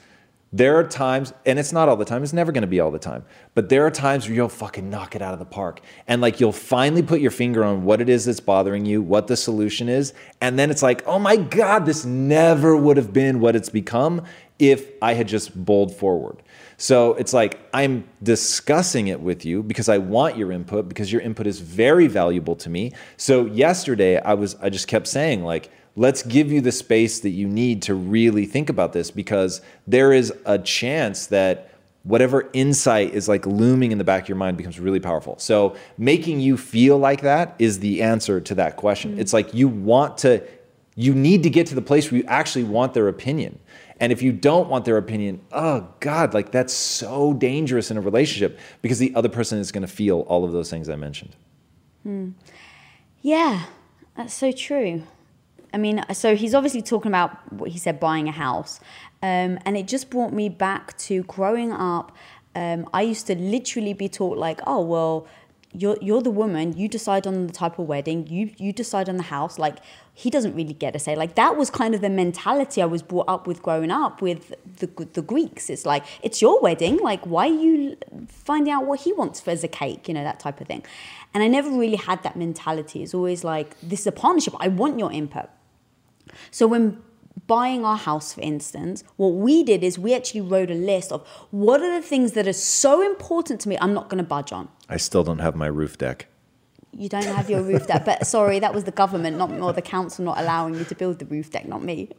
there are times, and it's not all the time, it's never gonna be all the time, but there are times where you'll fucking knock it out of the park. And like you'll finally put your finger on what it is that's bothering you, what the solution is. And then it's like, oh my God, this never would have been what it's become if I had just bowled forward. So it's like I'm discussing it with you because I want your input because your input is very valuable to me. So yesterday I was I just kept saying like let's give you the space that you need to really think about this because there is a chance that whatever insight is like looming in the back of your mind becomes really powerful. So making you feel like that is the answer to that question. It's like you want to you need to get to the place where you actually want their opinion. And if you don't want their opinion, oh God, like that's so dangerous in a relationship because the other person is going to feel all of those things I mentioned. Hmm. Yeah, that's so true. I mean, so he's obviously talking about what he said, buying a house. Um, and it just brought me back to growing up. Um, I used to literally be taught, like, oh, well, you're, you're the woman, you decide on the type of wedding, you, you decide on the house. Like, he doesn't really get a say. Like, that was kind of the mentality I was brought up with growing up with the, the Greeks. It's like, it's your wedding. Like, why are you finding out what he wants for as a cake? You know, that type of thing. And I never really had that mentality. It's always like, this is a partnership. I want your input. So when buying our house, for instance, what we did is we actually wrote a list of what are the things that are so important to me I'm not going to budge on. I still don't have my roof deck. You don't have your roof deck, but sorry, that was the government, not or the council, not allowing you to build the roof deck, not me.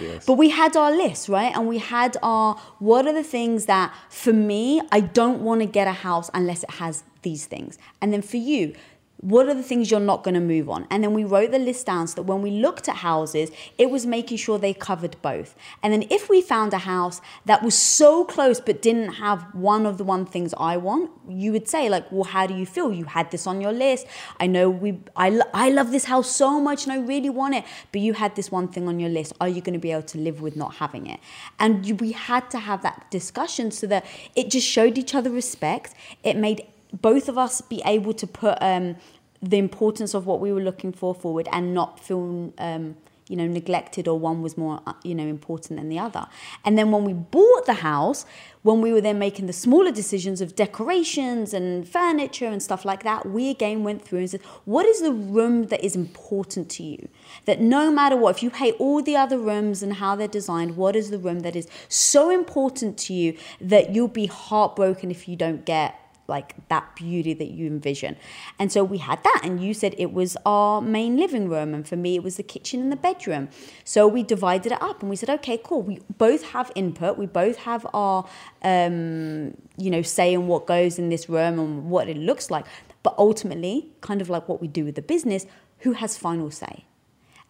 Yes. But we had our list, right? And we had our what are the things that for me I don't want to get a house unless it has these things, and then for you. What are the things you're not going to move on? And then we wrote the list down so that when we looked at houses, it was making sure they covered both. And then if we found a house that was so close but didn't have one of the one things I want, you would say like, "Well, how do you feel? You had this on your list. I know we I I love this house so much and I really want it, but you had this one thing on your list. Are you going to be able to live with not having it?" And we had to have that discussion so that it just showed each other respect. It made both of us be able to put um, the importance of what we were looking for forward and not feel um, you know neglected or one was more uh, you know important than the other. And then when we bought the house when we were then making the smaller decisions of decorations and furniture and stuff like that we again went through and said what is the room that is important to you? That no matter what if you hate all the other rooms and how they're designed what is the room that is so important to you that you'll be heartbroken if you don't get like that beauty that you envision. And so we had that, and you said it was our main living room, and for me, it was the kitchen and the bedroom. So we divided it up, and we said, okay, cool. We both have input. We both have our, um, you know, say in what goes in this room and what it looks like. But ultimately, kind of like what we do with the business, who has final say?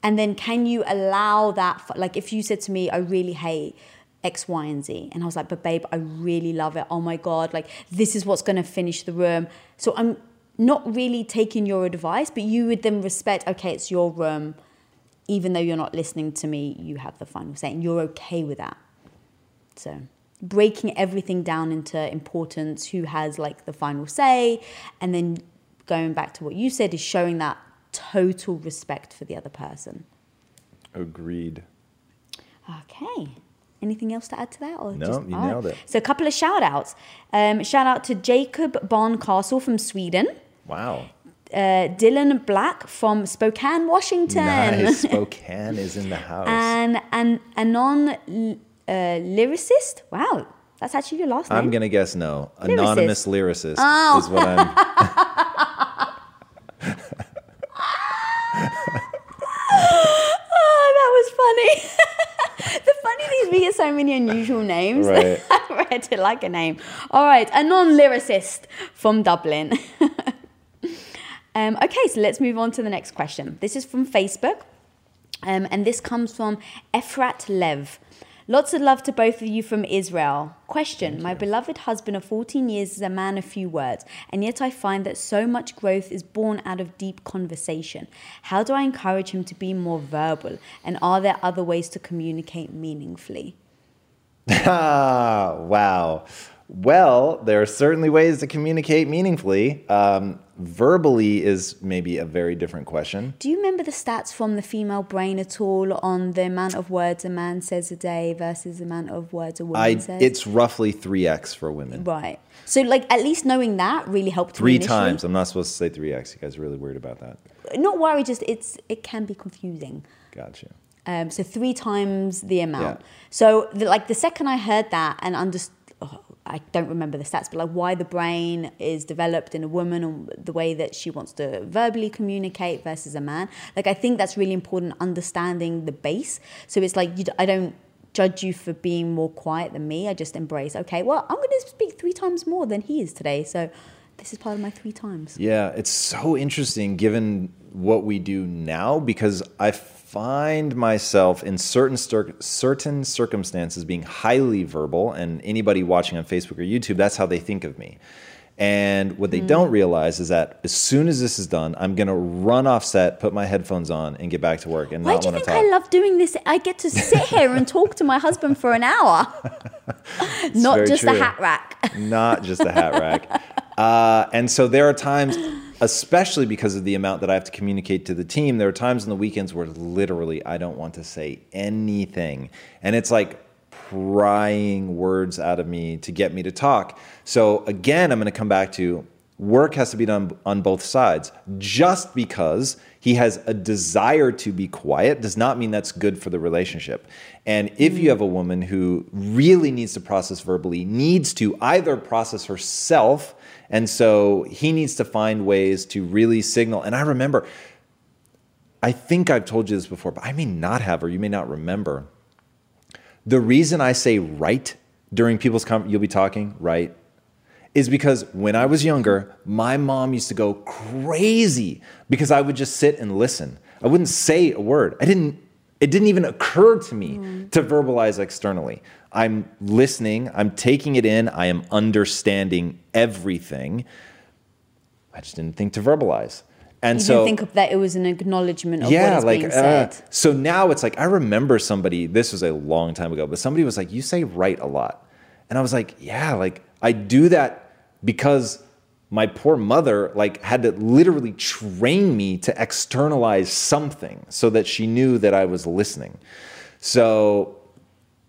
And then can you allow that? Like if you said to me, I really hate X, Y, and Z. And I was like, but babe, I really love it. Oh my God, like this is what's going to finish the room. So I'm not really taking your advice, but you would then respect, okay, it's your room. Even though you're not listening to me, you have the final say and you're okay with that. So breaking everything down into importance, who has like the final say, and then going back to what you said is showing that total respect for the other person. Agreed. Okay. Anything else to add to that? Or No, just, you right. nailed it. So a couple of shout outs. Um, shout out to Jacob Barncastle from Sweden. Wow. Uh, Dylan Black from Spokane, Washington. Nice. <laughs> Spokane is in the house. and and Anon uh, lyricist. Wow, that's actually your last name. I'm gonna guess no. Lyricist. Anonymous lyricist Oh. is what I'm. <laughs> <laughs> oh, that was funny. Funny we get so many unusual names. Right. <laughs> I read it like a name. All right, a non-lyricist from Dublin. <laughs> um, okay, so let's move on to the next question. This is from Facebook, um, and this comes from Efrat Lev. Lots of love to both of you from Israel. Question My beloved husband of 14 years is a man of few words, and yet I find that so much growth is born out of deep conversation. How do I encourage him to be more verbal? And are there other ways to communicate meaningfully? Ah, <laughs> wow. Well, there are certainly ways to communicate meaningfully. Um, verbally is maybe a very different question. Do you remember the stats from the female brain at all on the amount of words a man says a day versus the amount of words a woman I, says? it's roughly 3x for women. right. So, like, at least knowing that really helped me Three times. I'm not supposed to say 3x. You guys are really weird about that. Not worry, just it's it can be confusing. Gotcha. Um, so three times the amount. Yeah. So the, like the second I heard that and understood, I don't remember the stats, but like why the brain is developed in a woman and the way that she wants to verbally communicate versus a man. Like I think that's really important, understanding the base. So it's like you, I don't judge you for being more quiet than me. I just embrace. Okay, well I'm going to speak three times more than he is today. So this is part of my three times. Yeah, it's so interesting given what we do now because I find myself in certain cir- certain circumstances being highly verbal, and anybody watching on Facebook or YouTube, that's how they think of me. And what they Hmm. don't realize is that as soon as this is done, I'm gonna run off set, put my headphones on, and get back to work and Why not do you want to think talk. I love doing this? I get to sit here and talk to my husband for an hour, <laughs> not just a hat rack. not just a hat rack. <laughs> Uh, and so there are times, especially because of the amount that I have to communicate to the team, there are times on the weekends where literally I don't want to say anything. And it's like prying words out of me to get me to talk. So again, I'm going to come back to work has to be done on both sides. Just because he has a desire to be quiet does not mean that's good for the relationship. And if you have a woman who really needs to process verbally, needs to either process herself, and so he needs to find ways to really signal. And I remember, I think I've told you this before, but I may not have, or you may not remember. The reason I say right during people's com- you'll be talking right is because when I was younger, my mom used to go crazy because I would just sit and listen. I wouldn't say a word. I didn't it didn't even occur to me to verbalize externally. I'm listening, I'm taking it in, I am understanding everything. I just didn't think to verbalize. And You so didn't think of that it was an acknowledgement of yeah, like being uh, said. so now it's like I remember somebody. This was a long time ago, but somebody was like, "You say right a lot," and I was like, "Yeah, like I do that because my poor mother like had to literally train me to externalize something so that she knew that I was listening." So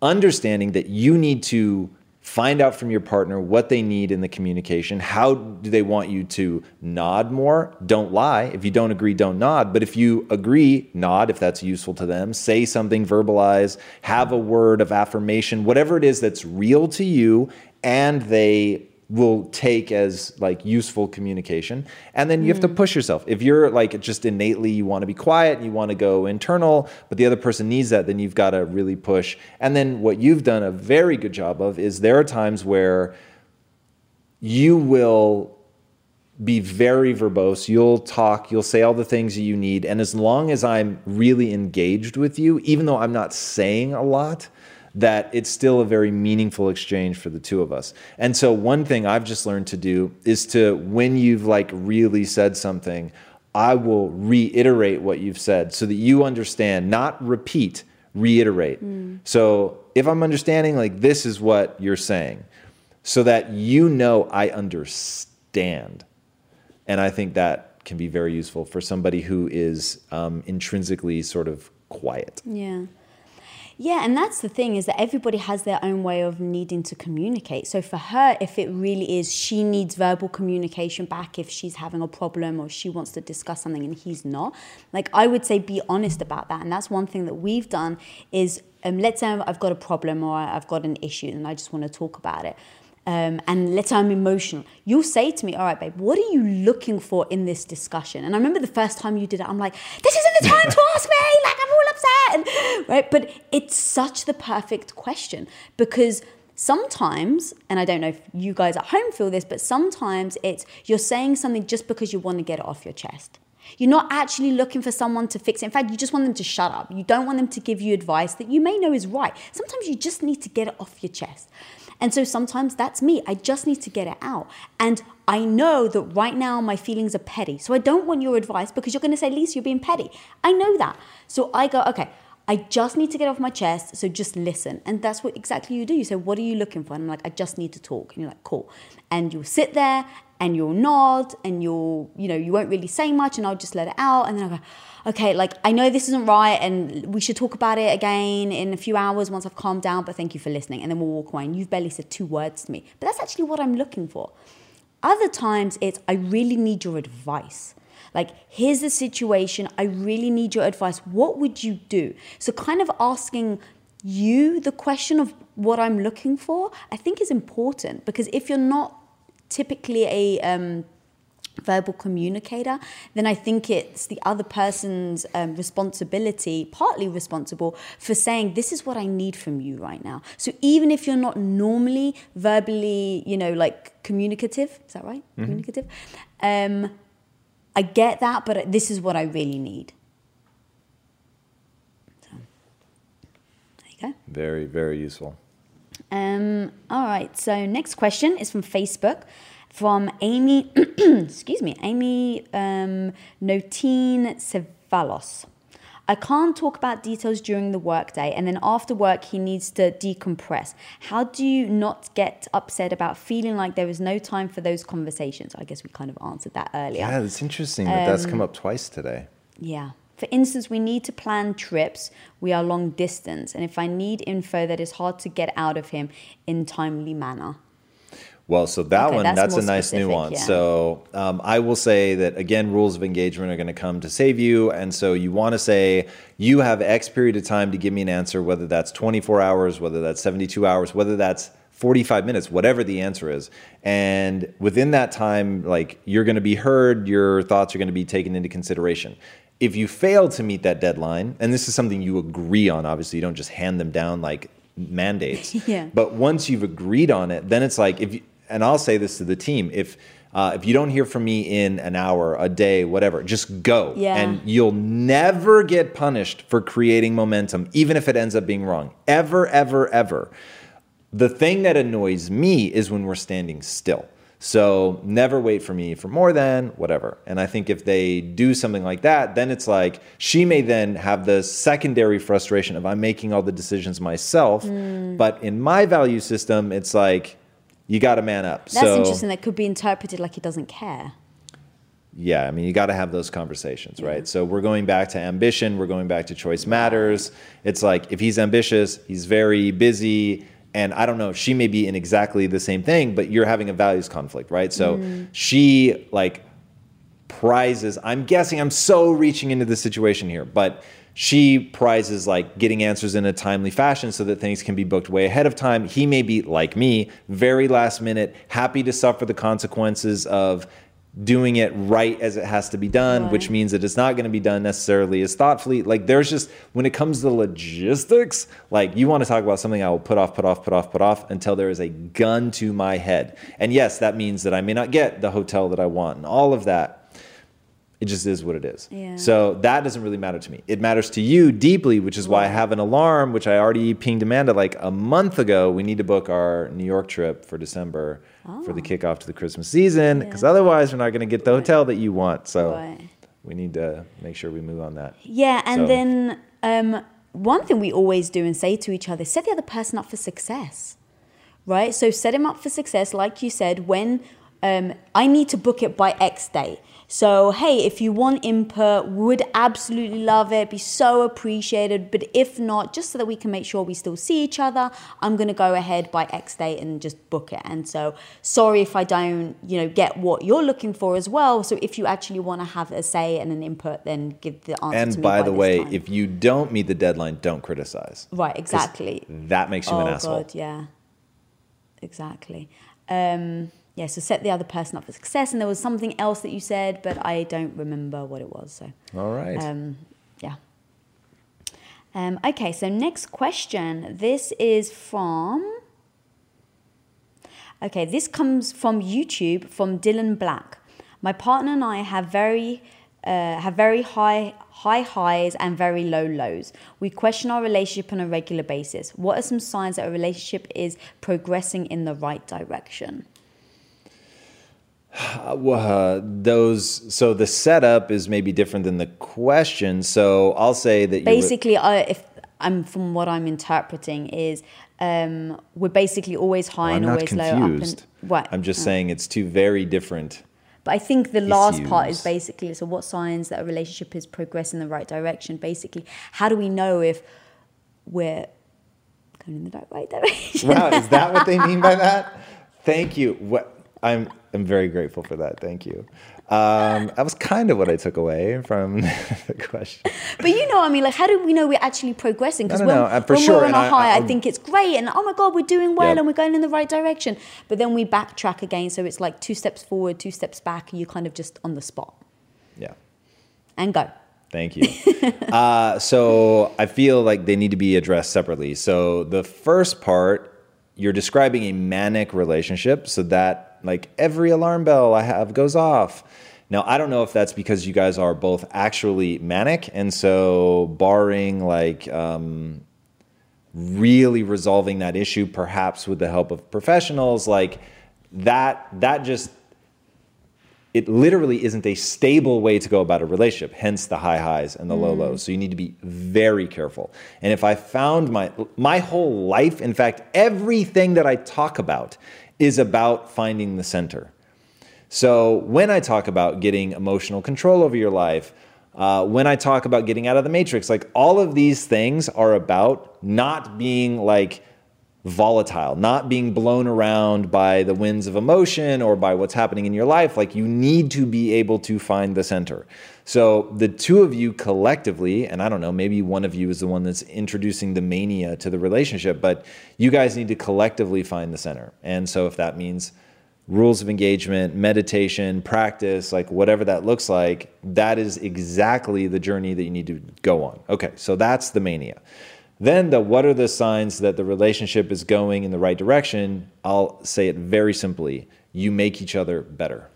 understanding that you need to find out from your partner what they need in the communication. How do they want you to nod more? Don't lie. If you don't agree, don't nod. But if you agree, nod if that's useful to them. Say something, verbalize, have a word of affirmation, whatever it is that's real to you and they will take as like useful communication and then you have to hmm. push yourself if you're like just innately you want to be quiet you want to go internal but the other person needs that then you've got to really push and then what you've done a very good job of is there are times where you will be very verbose. You'll talk, you'll say all the things that you need. And as long as I'm really engaged with you, even though I'm not saying a lot, that it's still a very meaningful exchange for the two of us. And so one thing I've just learned to do is to when you've like really said something, I will reiterate what you've said so that you understand, not repeat, reiterate. So if I'm understanding like this is what you're saying, so that you know I understand. And I think that can be very useful for somebody who is um, intrinsically sort of quiet. Yeah. Yeah, and that's the thing is that everybody has their own way of needing to communicate. So for her, if it really is she needs verbal communication back if she's having a problem or she wants to discuss something and he's not, like I would say be honest about that. And that's one thing that we've done is um, let's say I've got a problem or I've got an issue and I just want to talk about it. Um, and let's say I'm emotional, you'll say to me, All right, babe, what are you looking for in this discussion? And I remember the first time you did it, I'm like, This isn't the time to ask me, like, upset. Right? But it's such the perfect question because sometimes, and I don't know if you guys at home feel this, but sometimes it's you're saying something just because you want to get it off your chest. You're not actually looking for someone to fix it. In fact, you just want them to shut up. You don't want them to give you advice that you may know is right. Sometimes you just need to get it off your chest. And so sometimes that's me. I just need to get it out. And I know that right now my feelings are petty. So I don't want your advice because you're going to say, Lisa, you're being petty. I know that. So I go, okay, I just need to get off my chest. So just listen. And that's what exactly you do. You say, what are you looking for? And I'm like, I just need to talk. And you're like, cool. And you'll sit there and you'll nod and you'll, you know, you won't really say much and I'll just let it out. And then I'll go, okay, like I know this isn't right and we should talk about it again in a few hours once I've calmed down, but thank you for listening. And then we'll walk away and you've barely said two words to me. But that's actually what I'm looking for. Other times it's, I really need your advice. Like, here's the situation. I really need your advice. What would you do? So, kind of asking you the question of what I'm looking for, I think is important because if you're not typically a um, verbal communicator, then I think it's the other person's um, responsibility, partly responsible, for saying, This is what I need from you right now. So even if you're not normally verbally, you know, like communicative, is that right? Communicative? Um, I get that, but this is what I really need. So, there you go. Very, very useful. Um, all right. So next question is from Facebook, from Amy. <clears throat> excuse me, Amy um, Notine Cevalos. I can't talk about details during the workday, and then after work he needs to decompress. How do you not get upset about feeling like there is no time for those conversations? I guess we kind of answered that earlier. Yeah, it's interesting that that's Um, come up twice today. Yeah. For instance, we need to plan trips. We are long distance, and if I need info that is hard to get out of him in timely manner. Well, so that Okay, one, that's that's, a nice specific, nuance. yeah. So um, I will say that again, rules of engagement are going to come to save you. And so you want to say, you have X period of time to give me an answer, whether that's 24 hours, whether that's 72 hours, whether that's 45 minutes, whatever the answer is. And within that time, like you're going to be heard, your thoughts are going to be taken into consideration. If you fail to meet that deadline, and this is something you agree on, obviously, you don't just hand them down like mandates. <laughs> Yeah. But once you've agreed on it, then it's like if you, and I'll say this to the team, if uh, if you don't hear from me in an hour, a day, whatever, just go. Yeah. And you'll never get punished for creating momentum, even if it ends up being wrong. Ever, ever, ever. The thing that annoys me is when we're standing still. So never wait for me for more than whatever. And I think if they do something like that, then it's like she may then have the secondary frustration of I'm making all the decisions myself. Hmm. But in my value system, it's like you got to man up. That's so interesting. That could be interpreted like he doesn't care. yeah, I mean, you got to have those conversations, right? So we're going back to ambition. We're going back to choice matters. It's like if he's ambitious, he's very busy. And I don't know, she may be in exactly the same thing, but you're having a values conflict, right? So mm. she like prizes, I'm guessing I'm so reaching into the situation here, but she prizes like getting answers in a timely fashion so that things can be booked way ahead of time. He may be like me, very last minute, happy to suffer the consequences of doing it right as it has to be done, Right. which means that it's not going to be done necessarily as thoughtfully. Like there's just when it comes to logistics, like you want to talk about something I will put off, put off, put off, put off until there is a gun to my head. And yes, that means that I may not get the hotel that I want and all of that. It just is what it is. Yeah. So that doesn't really matter to me. It matters to you deeply, which is why I have an alarm, which I already pinged Amanda like a month ago. We need to book our New York trip for December for the kickoff to the Christmas season, because Oh. Yeah. otherwise we're not going to get the hotel that you want. So Right. we need to make sure we move on that. Yeah, and So- then um, one thing we always do and say to each other: set the other person up for success, right? So set him up for success, like you said. When um, I need to book it by X date. So hey, if you want input, would absolutely love it. Be so appreciated. But if not, just so that we can make sure we still see each other, I'm gonna go ahead by X date and just book it. And so sorry if I don't, you know, get what you're looking for as well. So if you actually want to have a say and an input, then give the answer to And me by the way, time. if you don't meet the deadline, don't criticize. Right, exactly. That makes you oh an asshole. god, yeah, exactly. Um, yeah, so set the other person up for success. And there was something else that you said, but I don't remember what it was. So All right. um, yeah. Um, okay, so next question. This is from. Okay, this comes from YouTube from Dylan Black. My partner and I have very uh, have very high high highs and very low lows. We question our relationship on a regular basis. What are some signs that a relationship is progressing in the right direction? <sighs> Uh, those so the setup is maybe different than the question. So I'll say that you basically I, if i'm from what i'm interpreting is um we're basically always high I'm and always low up and what I'm just Oh. saying it's two very different. but i think the last part is issues. basically so what signs that a relationship is progressing in the right direction basically how do we know if we're going in the right- right direction Wow, is that what they mean by <laughs> that? Thank you. What I'm I'm very grateful for that. Thank you. Um, that was kind of what I took away from <laughs> the question. but you know i mean like how do we know we're actually progressing because No, when, no, no, uh, for when sure, we're on and a I- high I, I- think it's great and oh my god we're doing well Yep. and we're going in the right direction but then we backtrack again so it's like two steps forward two steps back and you're kind of just on the spot Yeah. and go Thank you. <laughs> uh, so I feel like they need to be addressed separately. So the first part, you're describing a manic relationship, so that like every alarm bell I have goes off. Now I don't know if that's because you guys are both actually manic, and so barring like um, really resolving that issue, perhaps with the help of professionals, like that that just it literally isn't a stable way to go about a relationship, hence the high highs and the low lows. So you need to be very careful. And if I found my my whole life, in fact, everything that I talk about is about finding the center. So when I talk about getting emotional control over your life, uh, when I talk about getting out of the matrix, like all of these things are about not being like volatile, not being blown around by the winds of emotion or by what's happening in your life. Like you need to be able to find the center. So the two of you collectively, and I don't know, maybe one of you is the one that's introducing the mania to the relationship, but you guys need to collectively find the center. And so if that means rules of engagement, meditation, practice, like whatever that looks like, that is exactly the journey that you need to go on. Okay, so that's the mania. Then the what are the signs that the relationship is going in the right direction? I'll say it very simply. You make each other better.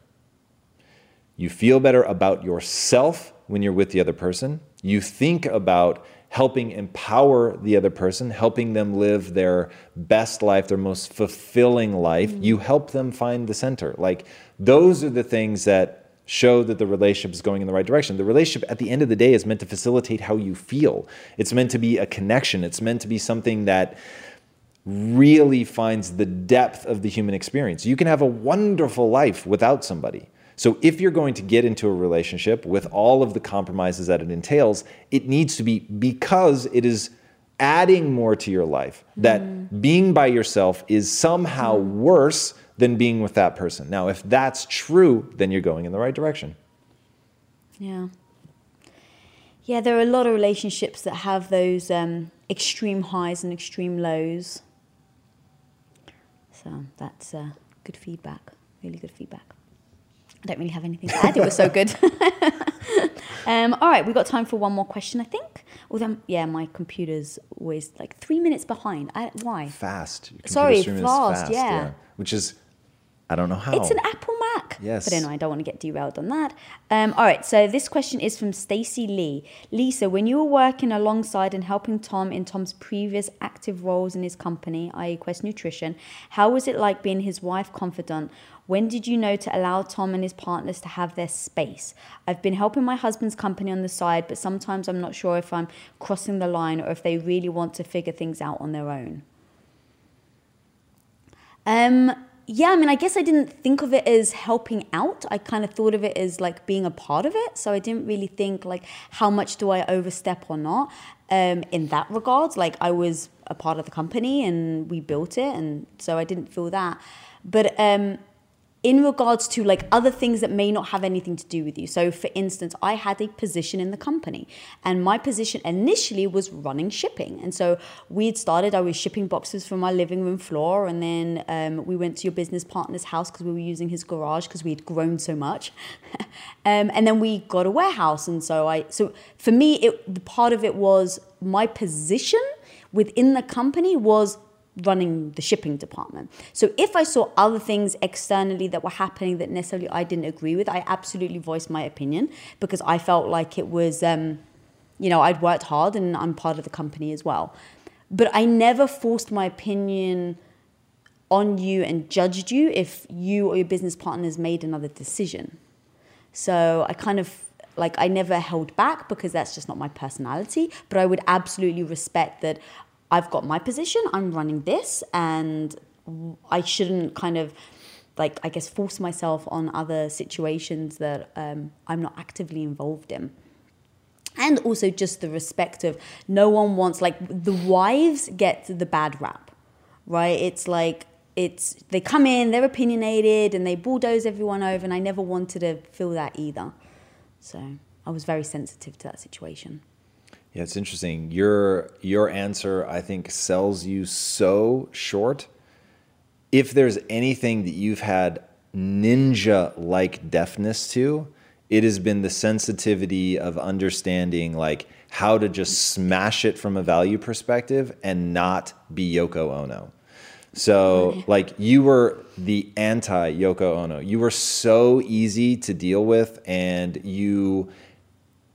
You feel better about yourself when you're with the other person. You think about helping empower the other person, helping them live their best life, their most fulfilling life. Mm-hmm. You help them find the center. Like those are the things that show that the relationship is going in the right direction. The relationship at the end of the day is meant to facilitate how you feel. It's meant to be a connection. It's meant to be something that really finds the depth of the human experience. You can have a wonderful life without somebody. So if you're going to get into a relationship with all of the compromises that it entails, it needs to be because it is adding more to your life. That being by yourself is somehow worse than being with that person. Now, if that's true, then you're going in the right direction. Yeah. Yeah, there are a lot of relationships that have those um, extreme highs and extreme lows. So that's uh, good feedback, really good feedback. I don't really have anything to add. It was so good. <laughs> um, all right, we've got time for one more question, I think. Although, yeah, my computer's always like three minutes behind. I, why? Fast. Sorry, is fast, yeah. Which is, I don't know how. It's an Apple. Yes. But anyway, I don't want to get derailed on that. Um, all right, so this question is from Stacey Lee. Lisa, when you were working alongside and helping Tom in Tom's previous active roles in his company, i.e., Quest Nutrition, how was it like being his wife confidant? When did you know to allow Tom and his partners to have their space? I've been helping my husband's company on the side, but sometimes I'm not sure if I'm crossing the line or if they really want to figure things out on their own. Um, yeah, I mean, I guess I didn't think of it as helping out. I kind of thought of it as like being a part of it. So I didn't really think like how much do I overstep or not. Um, in that regard. like I was a part of the company and we built it, and so I didn't feel that. But um, in regards to like other things that may not have anything to do with you. So, for instance, I had a position in the company, and my position initially was running shipping. And so we had started, I was shipping boxes from my living room floor, and then um, we went to your business partner's house because we were using his garage because we had grown so much. <laughs> um, and then we got a warehouse. And so I, so for me, it, the part of it was my position within the company was running the shipping department. So if I saw other things externally that were happening that necessarily I didn't agree with, I absolutely voiced my opinion because I felt like it was, um, you know, I'd worked hard and I'm part of the company as well. But I never forced my opinion on you and judged you if you or your business partners made another decision. So I kind of like I never held back because that's just not my personality, but I would absolutely respect that I've got my position, I'm running this, and I shouldn't kind of like, I guess, force myself on other situations that um, I'm not actively involved in. And also just the respect of no one wants, like, the wives get the bad rap, right? It's like, it's they come in, they're opinionated, and they bulldoze everyone over, and I never wanted to feel that either. So I was very sensitive to that situation. Yeah, it's interesting. Your your answer, I think, sells you so short. If there's anything that you've had ninja like deafness to, it has been the sensitivity of understanding like how to just smash it from a value perspective and not be Yoko Ono. So, like, you were the anti Yoko Ono. You were so easy to deal with, and you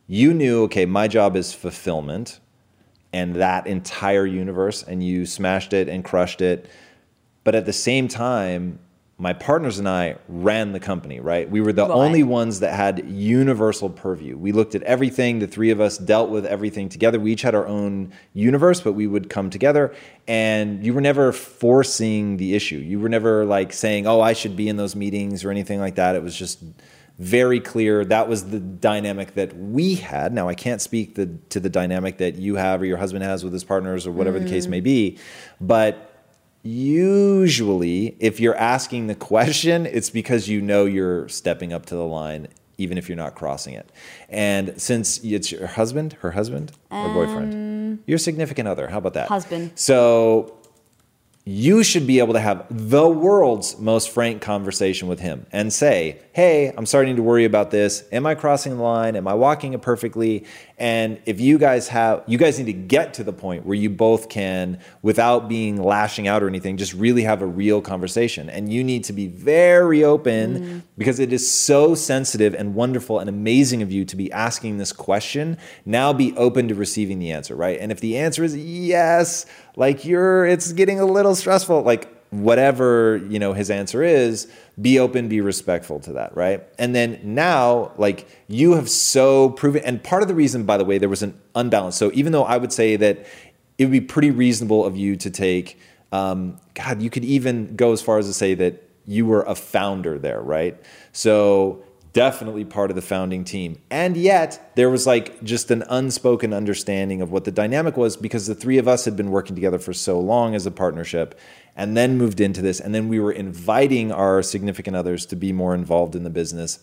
you knew, okay, my job is fulfillment and that entire universe, and you smashed it and crushed it. But at the same time, my partners and I ran the company, right? We were the Right. only ones that had universal purview. We looked at everything, the three of us dealt with everything together. We each had our own universe, but we would come together. And you were never forcing the issue. You were never like saying, oh, I should be in those meetings or anything like that. It was just very clear that was the dynamic that we had. Now, I can't speak the, to the dynamic that you have or your husband has with his partners or whatever the case mm. may be, but usually if you're asking the question, it's because you know you're stepping up to the line, even if you're not crossing it. And since it's your husband, her husband, or boyfriend, um, your significant other, how about that? Husband. So you should be able to have the world's most frank conversation with him and say, Hey, I'm starting to worry about this. Am I crossing the line? Am I walking it perfectly? And if you guys have, you guys need to get to the point where you both can, without being lashing out or anything, just really have a real conversation. And you need to be very open mm-hmm. because it is so sensitive and wonderful and amazing of you to be asking this question. Now be open to receiving the answer, right? And if the answer is yes, like you're, it's getting a little stressful, like whatever you know his answer is be open be respectful to that right? And then now like you have so proven and part of the reason by the way there was an unbalance. So even though i would say that it would be pretty reasonable of you to take um, god you could even go as far as to say that you were a founder there right? So definitely part of the founding team. And yet, there was like just an unspoken understanding of what the dynamic was because the three of us had been working together for so long as a partnership and then moved into this. And then we were inviting our significant others to be more involved in the business.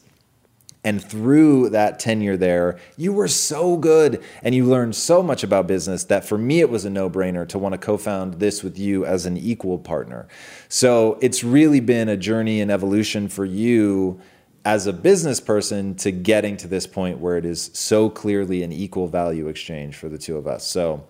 And through that tenure there, you were so good and you learned so much about business that for me, it was a no brainer to want to co found this with you as an equal partner. So it's really been a journey and evolution for you as a business person to getting to this point where it is so clearly an equal value exchange for the two of us. So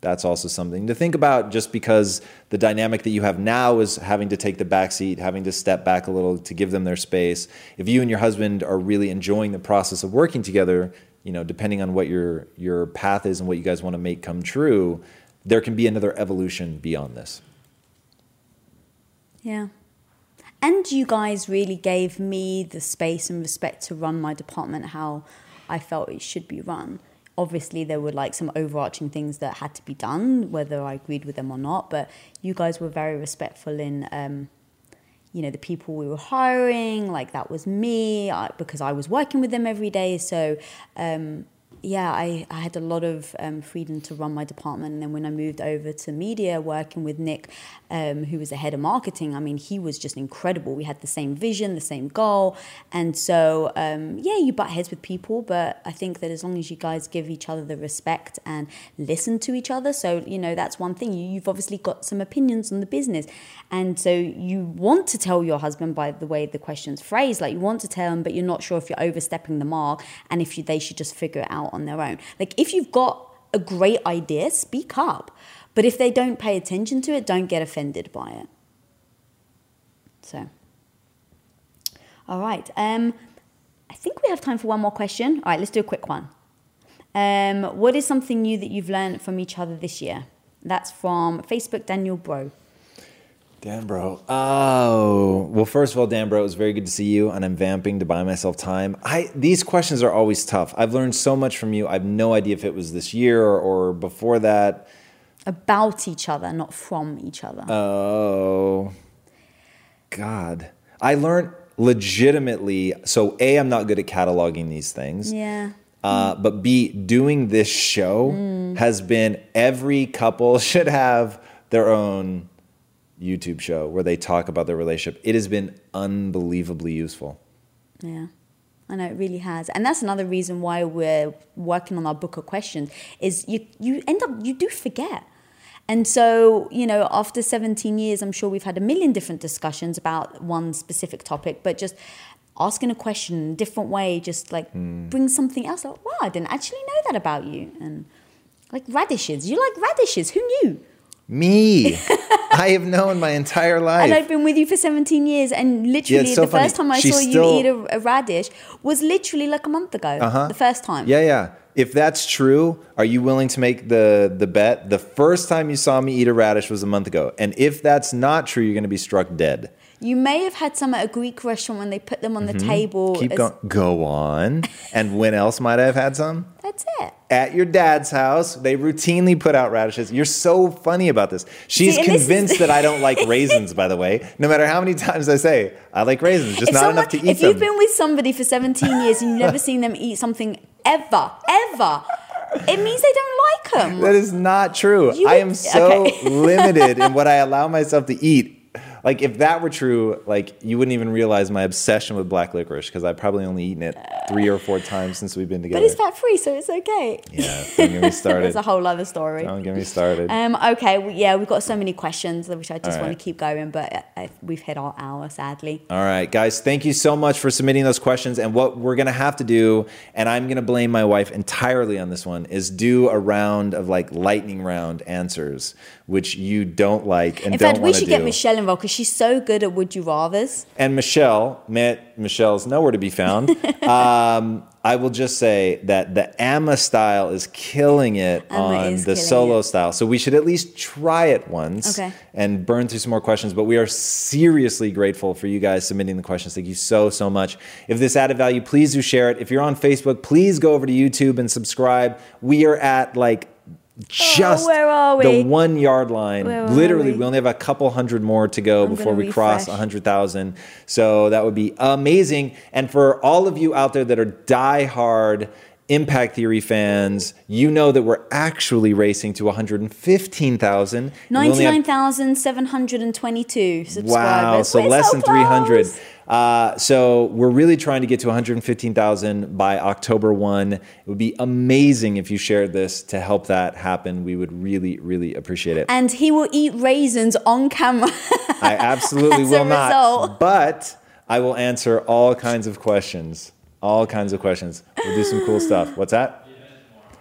that's also something to think about just because the dynamic that you have now is having to take the back seat, having to step back a little to give them their space. If you and your husband are really enjoying the process of working together, you know, depending on what your your path is and what you guys want to make come true, there can be another evolution beyond this. Yeah. And you guys really gave me the space and respect to run my department how I felt it should be run. Obviously, there were like some overarching things that had to be done, whether I agreed with them or not. But you guys were very respectful in, um, you know, the people we were hiring. Like that was me I, because I was working with them every day. So um, yeah, I, I had a lot of um, freedom to run my department. And then when I moved over to media, working with Nick, um, who was the head of marketing, I mean, he was just incredible. We had the same vision, the same goal. And so, um, yeah, you butt heads with people, but I think that as long as you guys give each other the respect and listen to each other, so, you know, that's one thing. You, you've obviously got some opinions on the business. And so you want to tell your husband by the way the question's phrased, like you want to tell him, but you're not sure if you're overstepping the mark and if you, they should just figure it out on their own. Like if you've got a great idea, speak up. But if they don't pay attention to it, don't get offended by it. So, all right. Um, I think we have time for one more question. All right, let's do a quick one. Um, what is something new that you've learned from each other this year? That's from Facebook Daniel Bro. Dan Bro. Oh, well, first of all, Dan Bro, it was very good to see you, and I'm vamping to buy myself time. I these questions are always tough. I've learned so much from you. I have no idea if it was this year or, or before that. About each other, not from each other. Oh, God. I learned legitimately. So, A, I'm not good at cataloging these things. yeah. Uh, but B, doing this show Mm. has been every couple <laughs> should have their own YouTube show where they talk about their relationship. It has been unbelievably useful. Yeah. I know it really has. And that's another reason why we're working on our book of questions is you you end up you do forget. And so, you know, after 17 years, I'm sure we've had a million different discussions about one specific topic, but just asking a question in a different way just like hmm. brings something else like, wow, I didn't actually know that about you. And like radishes. You like radishes. Who knew? Me, <laughs> I have known my entire life. And I've been with you for 17 years, and literally it's so the first time I saw still- you eat a, a radish was literally like a month ago. Uh-huh. The first time. Yeah, yeah. If that's true, are you willing to make the the bet? The first time you saw me eat a radish was a month ago, and if that's not true, you're going to be struck dead. You may have had some at a Greek restaurant when they put them on the table. Mm-hmm. Keep as- going. Go on. And when else might I have had some? That's it. At your dad's house, they routinely put out radishes. You're so funny about this. She's See, and this is- convinced that I don't like <laughs> raisins, by the way. No matter how many times I say I like raisins, just If not someone- enough to eat if them. you've been with somebody for 17 years and you've never seen them eat something ever, ever, it means they don't like them. That is not true. You I am so okay. <laughs> limited in what I allow myself to eat. Like if that were true, like you wouldn't even realize my obsession with black licorice because I've probably only eaten it three or four times since we've been together. but it's fat free, so it's okay. yeah, don't get me <laughs> started. That's a whole other story. Don't get me started. Um, okay, well, yeah, we've got so many questions, which I just All want to keep going, but I, I, we've hit our hour, sadly. All right, guys, thank you so much for submitting those questions. And what we're going to have to do, and I'm going to blame my wife entirely on this one, is do a round of like lightning round answers, which you don't like and In don't fact, we should do. get Michelle involved because she's so good at would you rather's. and Michelle, Matt, Michelle's nowhere to be found. <laughs> um, I will just say that the AMA style is killing it AMA on the solo it. style. So we should at least try it once Okay. and burn through some more questions. But we are seriously grateful for you guys submitting the questions. Thank you so, so much. If this added value, please do share it. If you're on Facebook, please go over to YouTube and subscribe. We are at like Oh, just Oh, where are the one yard line. Where Literally, we? we only have a couple hundred more to go I'm before we cross refresh. 100,000. So that would be amazing. And for all of you out there that are diehard Impact Theory fans, you know that we're actually racing to 115,000. We only have- 99,722 subscribers. Wow, so We're less so than 300. Uh, so we're really trying to get to 115,000 by October 1. It would be amazing if you shared this to help that happen. We would really, really appreciate it. And he will eat raisins on camera. I absolutely <laughs> will not. But I will answer all kinds of questions. All kinds of questions. We'll do some cool stuff. What's that?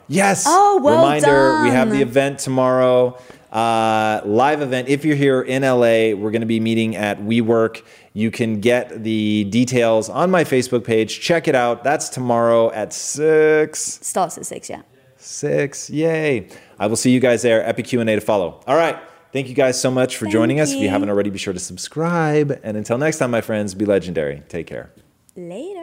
Yes. Oh, well Reminder: We have the event tomorrow. Uh, live event. If you're here in LA, we're going to be meeting at WeWork. You can get the details on my Facebook page. Check it out. That's tomorrow at six. Starts at six, yeah. Six. Yay. I will see you guys there. Epic Q&A to follow. All right. Thank you guys so much for joining us. If you you. haven't already, be sure to subscribe. And until next time, my friends, be legendary. Take care. Later.